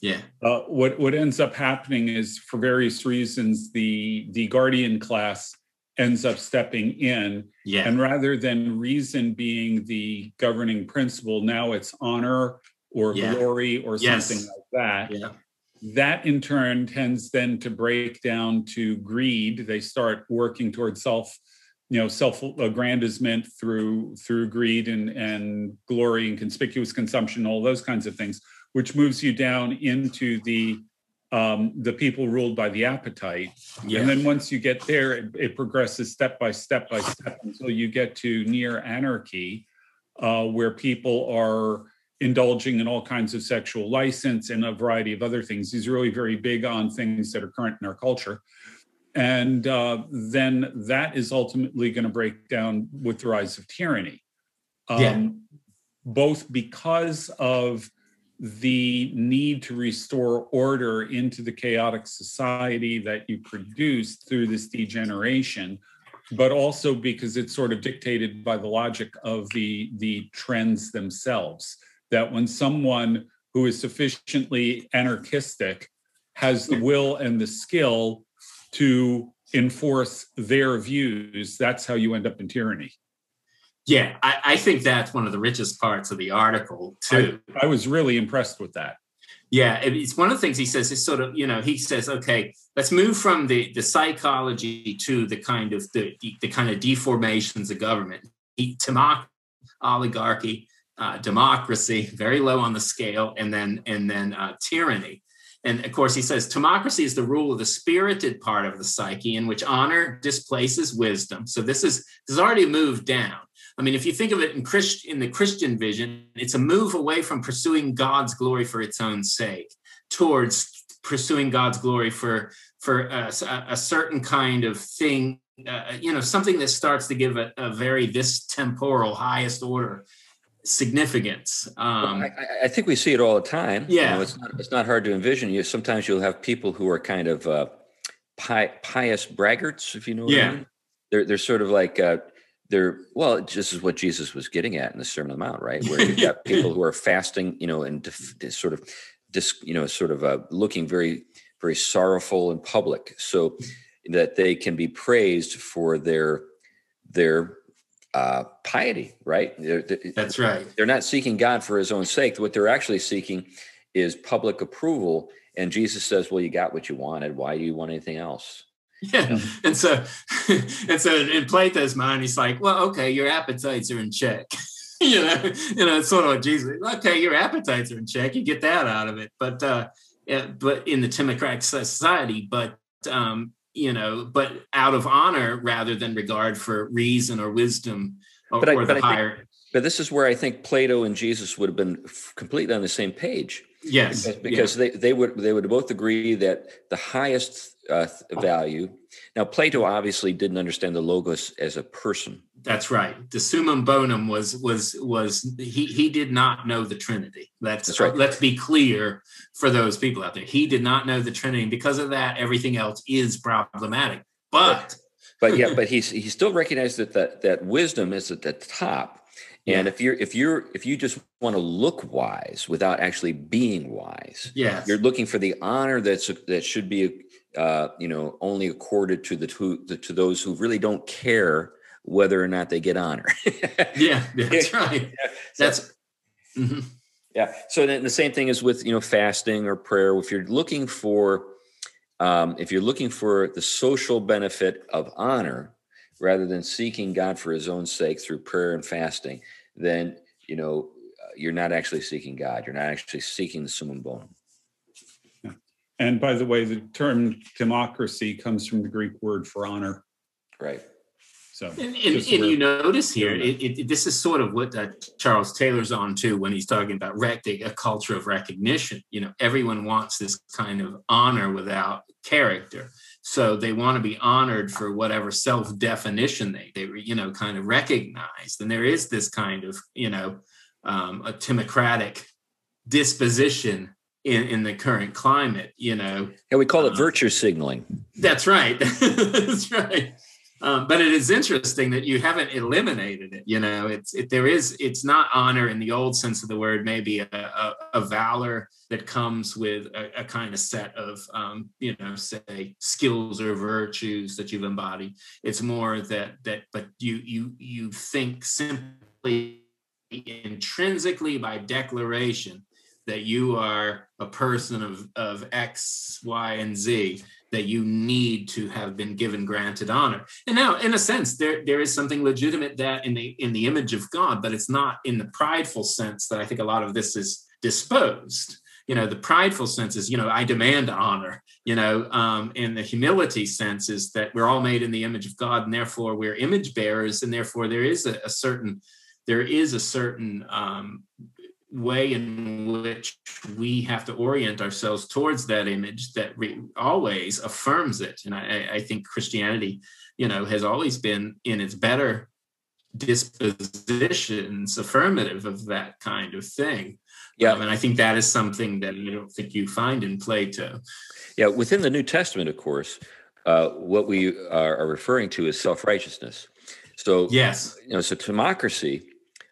Yeah. Uh, what what ends up happening is, for various reasons, the the guardian class ends up stepping in, yeah. and rather than reason being the governing principle, now it's honor or yeah. glory or yes. something like that. Yeah. That in turn tends then to break down to greed. They start working towards self, you know, self-aggrandizement through through greed and and glory and conspicuous consumption, all those kinds of things which moves you down into the um, the people ruled by the appetite. Yeah. And then once you get there, it, it, progresses step by step by step until you get to near anarchy, uh, where people are indulging in all kinds of sexual license and a variety of other things. He's really very big on things that are current in our culture. And uh, then that is ultimately going to break down with the rise of tyranny. Um, yeah. Both because of the need to restore order into the chaotic society that you produced through this degeneration but also because it's sort of dictated by the logic of the the trends themselves that when someone who is sufficiently anarchistic has the will and the skill to enforce their views. That's how you end up in tyranny. Yeah, I, I think that's one of the richest parts of the article too. I, I was really impressed with that. Yeah, it's one of the things he says is sort of, you know, he says, okay, let's move from the, the psychology to the kind of the, the kind of deformations of government. He, oligarchy, uh, democracy, very low on the scale, and then and then uh, tyranny. And of course, he says timocracy is the rule of the spirited part of the psyche in which honor displaces wisdom. So this is this is already moved down. I mean, if you think of it in, Christ, in the Christian vision, it's a move away from pursuing God's glory for its own sake towards pursuing God's glory for for a, a certain kind of thing, uh, you know, something that starts to give a, a very this temporal highest order significance. Um, I, I, think we see it all the time. Yeah, you know, it's not it's not hard to envision. You sometimes you'll have people who are kind of uh, pi- pious braggarts, if you know. yeah, I mean. they're they're sort of like. Uh, they're well this is what jesus was getting at in the sermon on the mount right? Where you've got people who are fasting you know and def, sort of dis, you know sort of uh, looking very very sorrowful in public so that they can be praised for their their uh, piety right? They're, they're, that's right. they're not seeking god for his own sake. What they're actually seeking is public approval and jesus says well you got what you wanted. Why do you want anything else yeah. And so and so in Plato's mind, he's like, well, okay, your appetites are in check. you know, you know, it's sort of like Jesus. Okay, your appetites are in check. You get that out of it. But uh yeah, but in the timocratic society, but um, you know, but out of honor rather than regard for reason or wisdom or, but I, or the but higher. Think, but this is where I think Plato and Jesus would have been completely on the same page. Yes, because, because yeah. they, they would they would both agree that the highest uh, value. Now, Plato obviously didn't understand the logos as a person. That's right. The summum bonum was was was he he did not know the Trinity. Let's That's right. let's be clear for those people out there. He did not know the Trinity. And because of that, everything else is problematic. But but yeah, but he's he still recognized that that that wisdom is at the top. And yeah. if you're if you're if you just want to look wise without actually being wise, yeah, you're looking for the honor that's that should be uh, you know, only accorded to the to, the, to those who really don't care whether or not they get honor. yeah, that's right. Yeah. That's mm-hmm. yeah. So then the same thing is with you know fasting or prayer. If you're looking for um, if you're looking for the social benefit of honor rather than seeking God for His own sake through prayer and fasting, then you know uh, you're not actually seeking God. You're not actually seeking the summum bonum. And by the way, the term timocracy comes from the Greek word for honor. Right. So, and, and, and you notice here, it, it, this is sort of what uh, Charles Taylor's on to when he's talking about rec- a culture of recognition. You know, everyone wants this kind of honor without character. So they want to be honored for whatever self-definition they, they you know, kind of recognized. And there is this kind of, you know, um, a timocratic disposition in, in the current climate, you know. Yeah, we call it um, virtue signaling. That's right. that's right. Um, but it is interesting that you haven't eliminated it. You know, it's it, there is it's not honor in the old sense of the word, maybe a, a, a valor that comes with a, a kind of set of um, you know, say skills or virtues that you've embodied. It's more that that, but you you you think simply intrinsically by declaration that you are a person of, of X, Y, and Z, that you need to have been given granted honor. And now, in a sense, there, there is something legitimate that in the in the image of God, but it's not in the prideful sense that I think a lot of this is disposed. You know, the prideful sense is, you know, I demand honor. You know, um, and the humility sense is that we're all made in the image of God, and therefore we're image bearers, and therefore there is a, a certain there is a certain um, way in which we have to orient ourselves towards that image that re- always affirms it. And I, I, think Christianity, you know, has always been in its better dispositions affirmative of that kind of thing. Yeah. Um, and I think that is something that I don't think you find in Plato. Yeah. Within the New Testament, of course, uh, what we are, referring to is self righteousness. So, yes, you know, so timocracy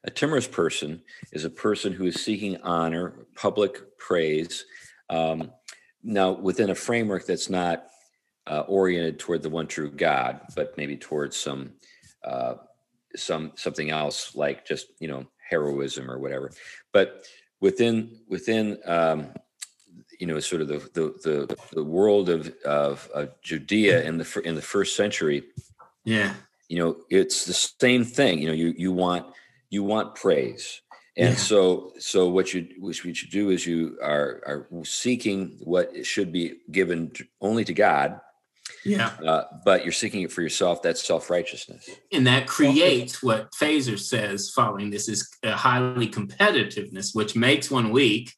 a timorous person is a person who is seeking honor, public praise. Um, now, within a framework that's not uh, oriented toward the one true God, but maybe towards some uh, some something else like just you know heroism or whatever. But within within um, you know sort of the the the, the world of, of, of Judea in the in the first century, yeah, you know it's the same thing. You know you you want you want praise. And yeah. so, so what you what you should do is you are are seeking what should be given only to God, yeah. Uh, but you're seeking it for yourself. That's self righteousness. And that creates what Feser says following this is a highly competitiveness, which makes one weak,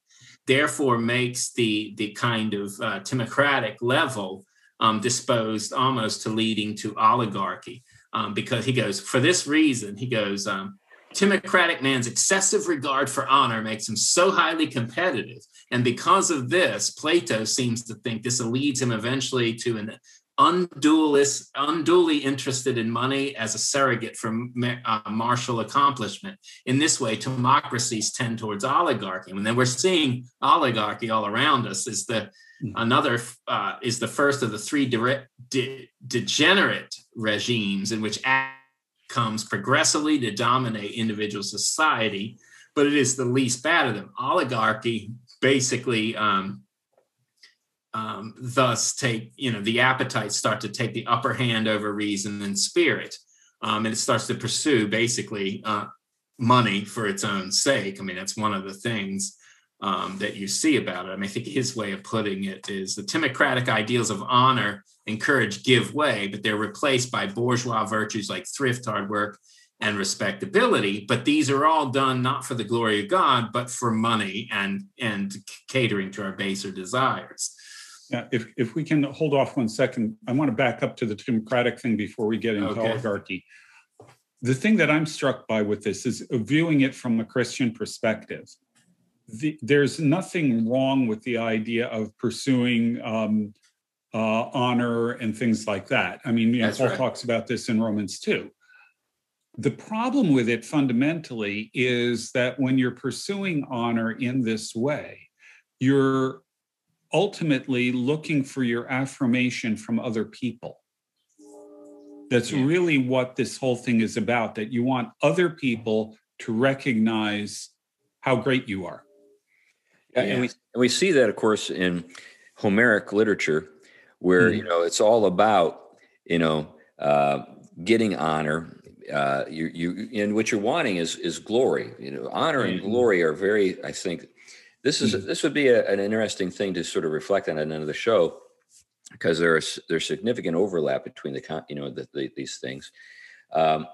therefore makes the, the kind of uh, timocratic level um, disposed almost to leading to oligarchy. Um, because he goes, for this reason, he goes, um, Timocratic man's excessive regard for honor makes him so highly competitive. And because of this, Plato seems to think this leads him eventually to an undualist, unduly interested in money as a surrogate for uh, martial accomplishment. In this way, timocracies tend towards oligarchy. And then we're seeing oligarchy all around us. Is the hmm. another uh, is the first of the three de- de- degenerate regimes in which comes progressively to dominate individual society, but it is the least bad of them. Oligarchy basically um, um, thus take you know the appetites start to take the upper hand over reason and spirit um, and it starts to pursue basically uh, money for its own sake i mean that's one of the things um, that you see about it i mean i think his way of putting it is the timocratic ideals of honor and courage give way but they're replaced by bourgeois virtues like thrift hard work and respectability but these are all done not for the glory of god but for money and and catering to our baser desires yeah, if, if we can hold off one second, I want to back up to the timocratic thing before we get into okay. oligarchy. The thing that I'm struck by with this is viewing it from a Christian perspective. The, there's nothing wrong with the idea of pursuing um, uh, honor and things like that. I mean, you know, Paul right. talks about this in Romans 2. The problem with it fundamentally is that when you're pursuing honor in this way, you're ultimately looking for your affirmation from other people. That's yeah. really what this whole thing is about, that you want other people to recognize how great you are. Yeah, yeah. And, we, and we see that, of course, in Homeric literature, where, mm you know, it's all about, you know, uh, getting honor. Uh, you, you, and what you're wanting is is glory. You know, honor and glory are very, I think, this is mm-hmm. this would be a, an interesting thing to sort of reflect on at the end of the show because there's there's significant overlap between the you know the, the, these things. Um,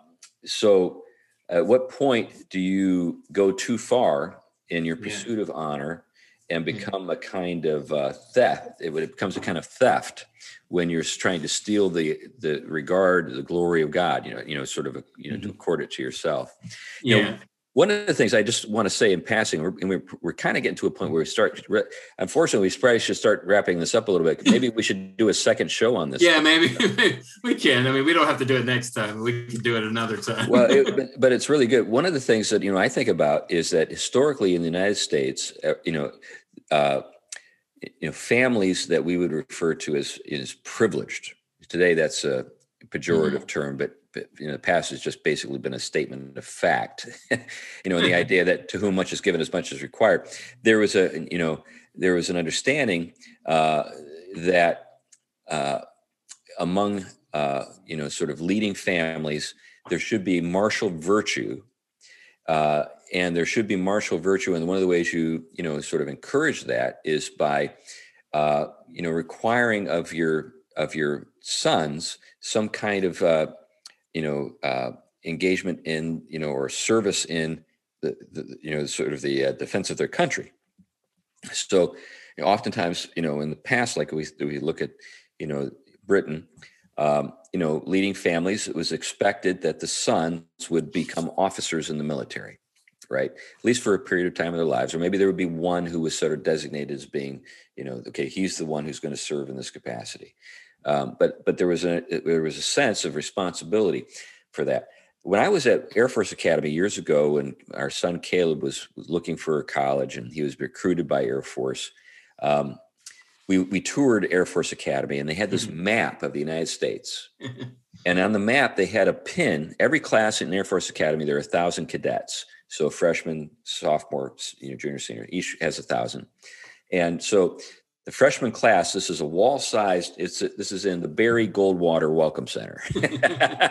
so, at what point do you go too far in your pursuit yeah. of honor and mm-hmm. become a kind of uh, theft? It, it becomes a kind of theft when you're trying to steal the the regard, the glory of God. You know, you know, sort of a, you know mm-hmm. to accord it to yourself. You yeah. Know, one of the things I just want to say in passing, we're, and we're, we're kind of getting to a point where we start. Unfortunately, we probably should start wrapping this up a little bit. Maybe we should do a second show on this. Yeah, maybe we can. I mean, we don't have to do it next time. We can do it another time. well, it, but it's really good. One of the things that you know I think about is that historically in the United States, uh, you know, uh, you know, families that we would refer to as is privileged. Today, that's a pejorative mm-hmm. term, but you know, the past has just basically been a statement of fact. you know, and the idea that to whom much is given, as much is required. There was a, you know, there was an understanding uh, that uh, among, uh, you know, sort of leading families, there should be martial virtue, uh, and there should be martial virtue. And one of the ways you, you know, sort of encourage that is by, uh, you know, requiring of your of your sons some kind of uh, you know uh, engagement in you know or service in the, the you know sort of the uh, defense of their country. So you know, oftentimes you know in the past like we we look at you know britain um, you know leading families it was expected that the sons would become officers in the military right? At least for a period of time in their lives or maybe there would be one who was sort of designated as being you know okay he's the one who's going to serve in this capacity um, but but there was a there was a sense of responsibility for that. when I was at Air Force Academy years ago, and our son Caleb was, was looking for a college, and he was recruited by Air Force. Um, we we toured Air Force Academy, and they had this Mm-hmm. map of the United States. And on the map, they had a pin. Every class in Air Force Academy, there are a thousand cadets. So freshman, sophomore, you know, junior, senior, each has a thousand. And so the freshman class, this is a wall-sized. It's this is in the Barry Goldwater Welcome Center. the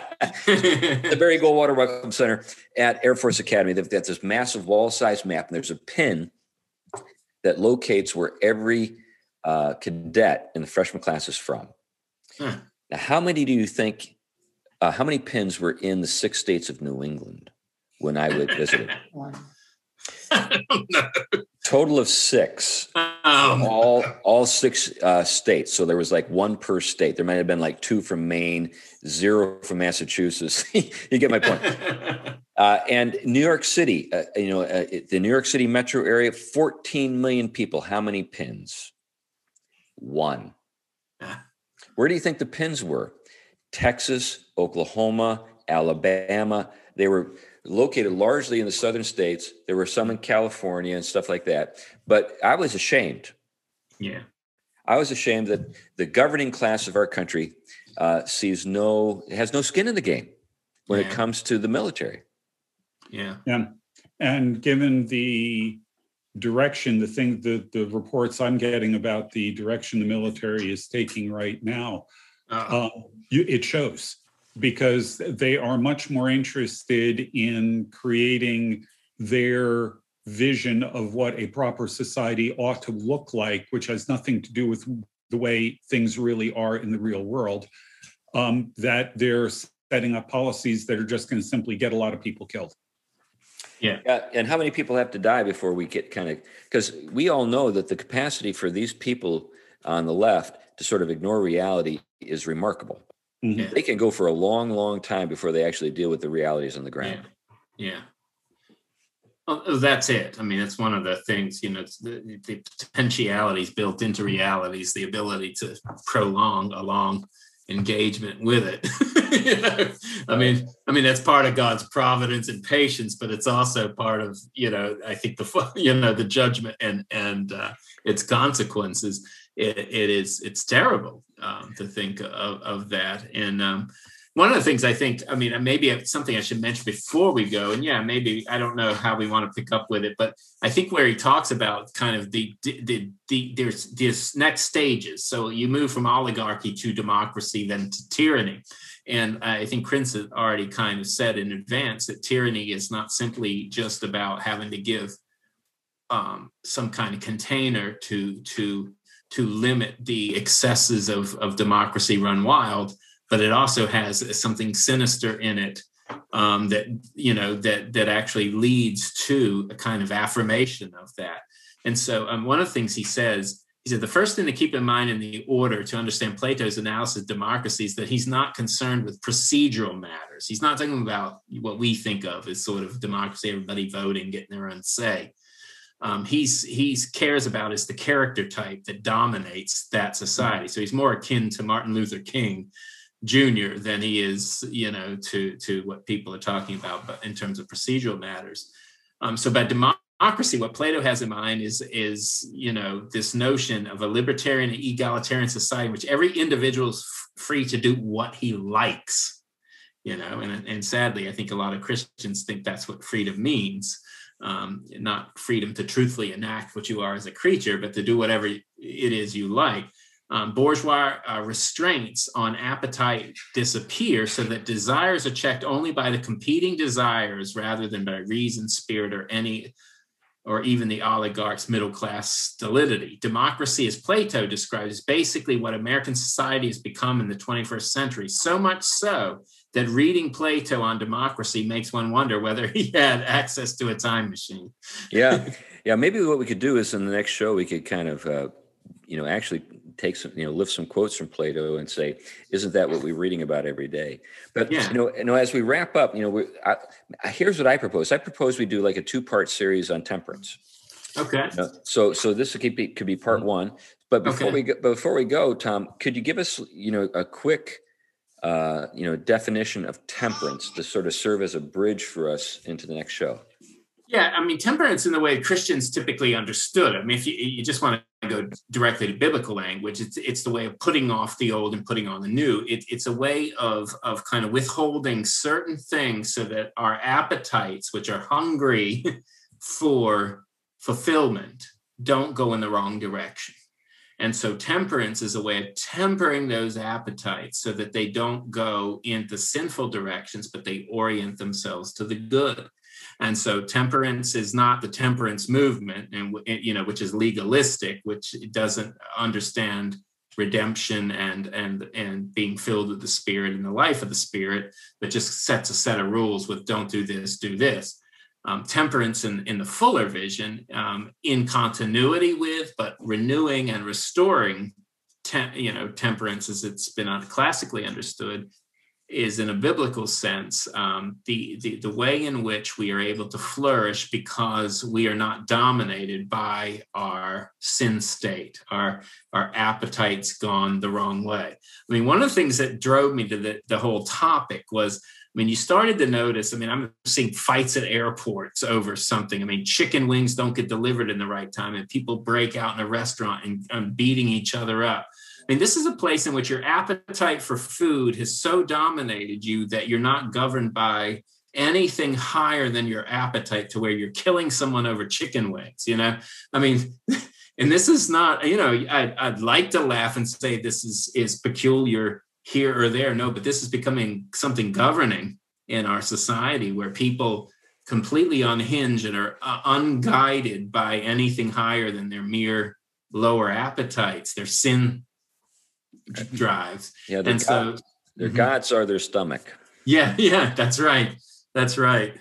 Barry Goldwater Welcome Center at Air Force Academy. They've got this massive wall-sized map, and there's a pin that locates where every uh, cadet in the freshman class is from. Huh. Now, how many do you think? Uh, how many pins were in the six states of New England when I would visited? Total of six. Um, all all six uh, states. So there was like one per state. There might have been like two from Maine, zero from Massachusetts. you get my point. Uh, and New York City, uh, you know, uh, the New York City metro area, 14 million people. How many pins? One. Ah. Where do you think the pins were? Texas, Oklahoma, Alabama. They were located largely in the southern states. There were some in California and stuff like that. But I was ashamed. yeah. I was ashamed that the governing class of our country uh, sees no has no skin in the game when it comes to the military. Yeah. Yeah. And given the direction, the thing, the, the reports I'm getting about the direction the military is taking right now, Uh, uh, you, it shows because they are much more interested in creating their vision of what a proper society ought to look like, which has nothing to do with the way things really are in the real world. Um, that they're setting up policies that are just going to simply get a lot of people killed. Yeah, and how many people have to die before we get kind of because we all know that the capacity for these people on the left to sort of ignore reality is remarkable. Mhm. They can go for a long, long time before they actually deal with the realities on the ground. Yeah. Well, that's it. I mean, it's one of the things, you know, the, the potentialities built into realities, the ability to prolong a long engagement with it. you know? I mean, I mean, that's part of God's providence and patience, but it's also part of, you know, I think the, you know, the judgment and, and uh, its consequences. It, it is, it's terrible um, to think of, of that. And, um, one of the things I think, I mean, maybe it's something I should mention before we go, and yeah, maybe I don't know how we want to pick up with it, but I think where he talks about kind of the the the there's there's next stages. So you move from oligarchy to democracy, then to tyranny, and I think Prince had already kind of said in advance that tyranny is not simply just about having to give um, some kind of container to to to limit the excesses of of democracy run wild but it also has something sinister in it um, that you know that that actually leads to a kind of affirmation of that. And so, um, one of the things he says, he said, the first thing to keep in mind in the order to understand Plato's analysis of democracy is that he's not concerned with procedural matters. He's not talking about what we think of as sort of democracy, everybody voting, getting their own say. Um, he's he's cares about is the character type that dominates that society. So he's more akin to Martin Luther King Jr. than he is, you know, to to what people are talking about, but in terms of procedural matters. Um, so by democracy, what Plato has in mind is is you know this notion of a libertarian and egalitarian society in which every individual is free to do what he likes. You know, and and sadly, I think a lot of Christians think that's what freedom means. Um, not freedom to truthfully enact what you are as a creature, but to do whatever it is you like um, bourgeois uh, restraints on appetite disappear so that desires are checked only by the competing desires rather than by reason, spirit, or any, or even the oligarch's middle class stolidity. Democracy, as Plato describes, is basically what American society has become in the 21st century. So much so that reading Plato on democracy makes one wonder whether he had access to a time machine. Yeah, yeah. Maybe what we could do is in the next show we could kind of, uh, you know, actually take some, you know, lift some quotes from Plato and say, isn't that what we're reading about every day? But Yeah. you know, you know, as we wrap up, you know, we, I, here's what I propose. I propose we do like a two-part series on temperance. Okay. You know, so, so this could be could be part one. But before Okay. we go, before we go, Tom, could you give us, you know, a quick uh, you know, definition of temperance to sort of serve as a bridge for us into the next show? Yeah, I mean, temperance in the way Christians typically understood. I mean, if you, you just want to go directly to biblical language, it's it's the way of putting off the old and putting on the new. It, it's a way of of kind of withholding certain things so that our appetites, which are hungry for fulfillment, don't go in the wrong direction. And so temperance is a way of tempering those appetites so that they don't go into sinful directions, but they orient themselves to the good. And so temperance is not the temperance movement, and you know, which is legalistic, which doesn't understand redemption and and and being filled with the spirit and the life of the spirit, but just sets a set of rules with don't do this, do this. Um, temperance in, in the fuller vision, um, in continuity with, but renewing and restoring, tem- you know, temperance as it's been classically understood, is in a biblical sense um, the, the, the way in which we are able to flourish because we are not dominated by our sin state our our appetites gone the wrong way. I mean one of the things that drove me to the, the whole topic was I mean, you started to notice. I mean, I'm seeing fights at airports over something. I mean, chicken wings don't get delivered in the right time, and people break out in a restaurant and, and beating each other up. I mean, this is a place in which your appetite for food has so dominated you that you're not governed by anything higher than your appetite to where you're killing someone over chicken wings, you know? I mean, and this is not, you know, I'd, I'd like to laugh and say this is, is peculiar here or there. No, but this is becoming something governing in our society where people completely unhinged and are uh, unguided by anything higher than their mere lower appetites, their sin drives. Yeah, and gods, so their mm-hmm. gods are their stomach. Yeah, yeah, that's right. That's right.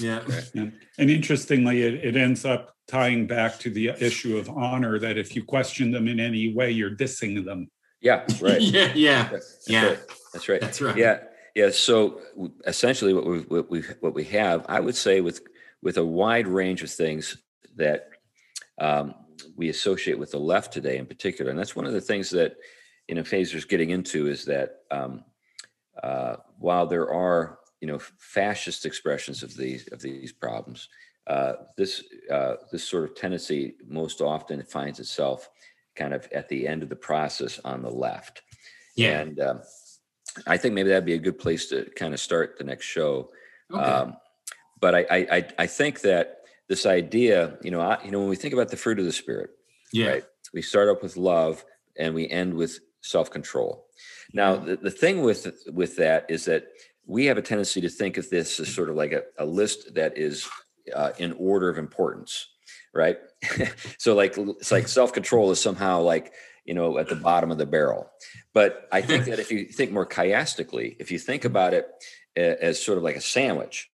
Yeah. And, and interestingly, it, it ends up tying back to the issue of honor that if you question them in any way, you're dissing them. Yeah, right. yeah, yeah, that's yeah. Right. That's right. That's right. Yeah, yeah. So essentially, what we what we what we have, I would say, with with a wide range of things that um, we associate with the left today, in particular, and that's one of the things that you know Feser's getting into is that um, uh, while there are you know fascist expressions of these of these problems, uh, this uh, this sort of tendency most often finds itself kind of at the end of the process on the left. Yeah, and um, I think maybe that'd be a good place to kind of start the next show. Okay. Um, but I, I I think that this idea, you know, I, you know, when we think about the fruit of the spirit, yeah, right, we start up with love and we end with self-control. Now, the, the thing with with that is that we have a tendency to think of this as sort of like a, a list that is uh, in order of importance, right? so like it's like self-control is somehow like you know at the bottom of the barrel. But I think that if you think more chiastically, if you think about it as sort of like a sandwich,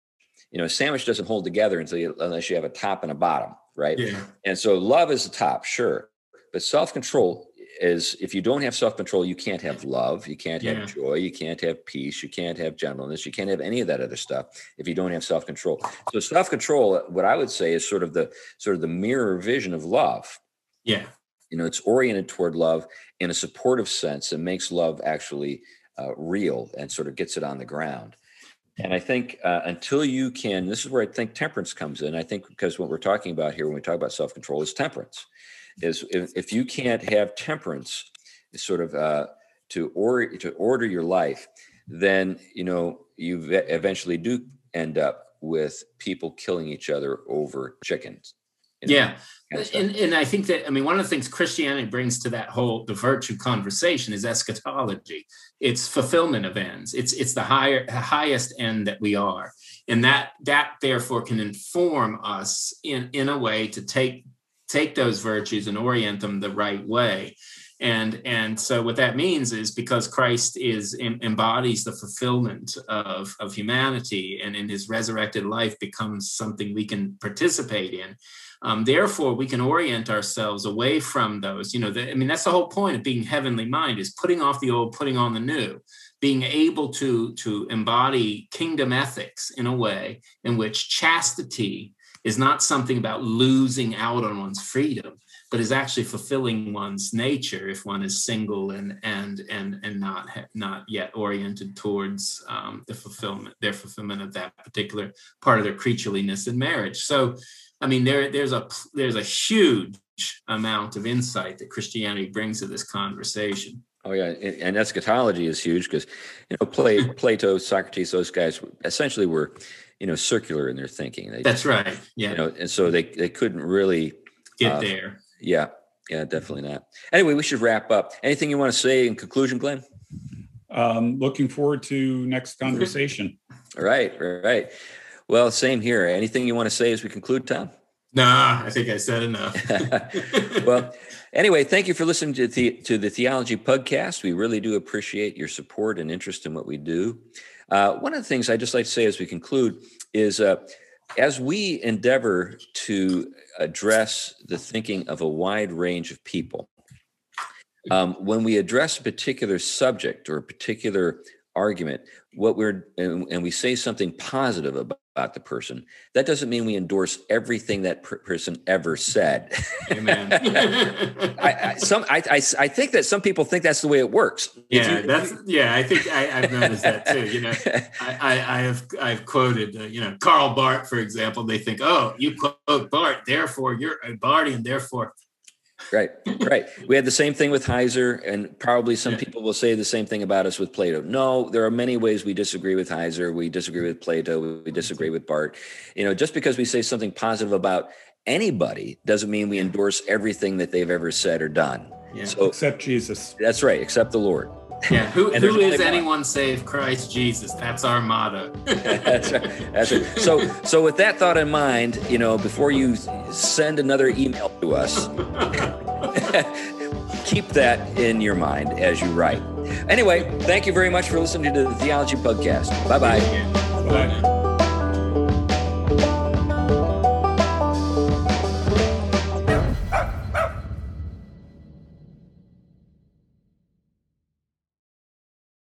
you know, a sandwich doesn't hold together until you, unless you have a top and a bottom, right? Yeah. And so love is the top, sure, but self-control is if you don't have self-control you can't have love you can't have joy you can't have peace you can't have gentleness you can't have any of that other stuff if you don't have self-control. So self-control what i would say is sort of the sort of the mirror vision of love. Yeah. You know it's oriented toward love in a supportive sense and makes love actually uh, real and sort of gets it on the ground. And I think uh, until you can, this is where I think temperance comes in. I think because what we're talking about here when we talk about self control is temperance is if, if you can't have temperance sort of uh, to or to order your life then you know you eventually do end up with people killing each other over chickens you know, yeah. kind of and, and i think that i mean one of the things christianity brings to that whole the virtue conversation is eschatology. It's fulfillment of ends. It's it's the higher highest end that we are. And that that therefore can inform us in in a way to take take those virtues and orient them the right way. And and so what that means is because christ is embodies the fulfillment of of humanity and in his resurrected life becomes something we can participate in um, therefore we can orient ourselves away from those. You know the, i mean that's the whole point of being heavenly mind is putting off the old putting on the new being able to to embody kingdom ethics in a way in which chastity is not something about losing out on one's freedom, but is actually fulfilling one's nature if one is single and and and and not not yet oriented towards um, the fulfillment their fulfillment of that particular part of their creatureliness in marriage. So i mean there there's a there's a huge amount of insight that christianity brings to this conversation. Oh yeah, and, eschatology is huge because you know Plato, Socrates, those guys essentially were, you know, circular in their thinking. They, That's right. Yeah. You know, and so they they couldn't really get uh, there. Yeah, yeah, definitely not. Anyway, we should wrap up. Anything you want to say in conclusion, Glenn? Um, looking forward to next conversation. All right, right. Well, same here. Anything you want to say as we conclude, Tom? Nah, I think I said enough. well, anyway, thank you for listening to the to the Theology Podcast. We really do appreciate your support and interest in what we do. Uh, one of the things I'd just like to say as we conclude is, uh, as we endeavor to address the thinking of a wide range of people, um, when we address a particular subject or a particular argument, what we're and, and we say something positive about about the person. That doesn't mean we endorse everything that per- person ever said. Amen. I, I, some, I, I, I, think that some people think that's the way it works. Yeah, you, that's yeah. I think I, have noticed that too. You know, I, I, have I've quoted uh, you know Karl Barth for example. They think, oh, you quote Barth, therefore you're a Barthian, therefore right right. We had the same thing with heiser and probably some yeah. people will say the same thing about us with plato. No there are many ways we disagree with heiser. We disagree with plato. We mm-hmm. disagree with barth. You know just because we say something positive about anybody doesn't mean we endorse everything that they've ever said or done. Yeah. so except jesus. That's right except the lord yeah, who, who is anyone save Christ Jesus? That's our motto. that's right. That's right. So, so with that thought in mind, you know, before you send another email to us, keep that in your mind as you write. Anyway, thank you very much for listening to the Theology Podcast. Bye-bye. Bye.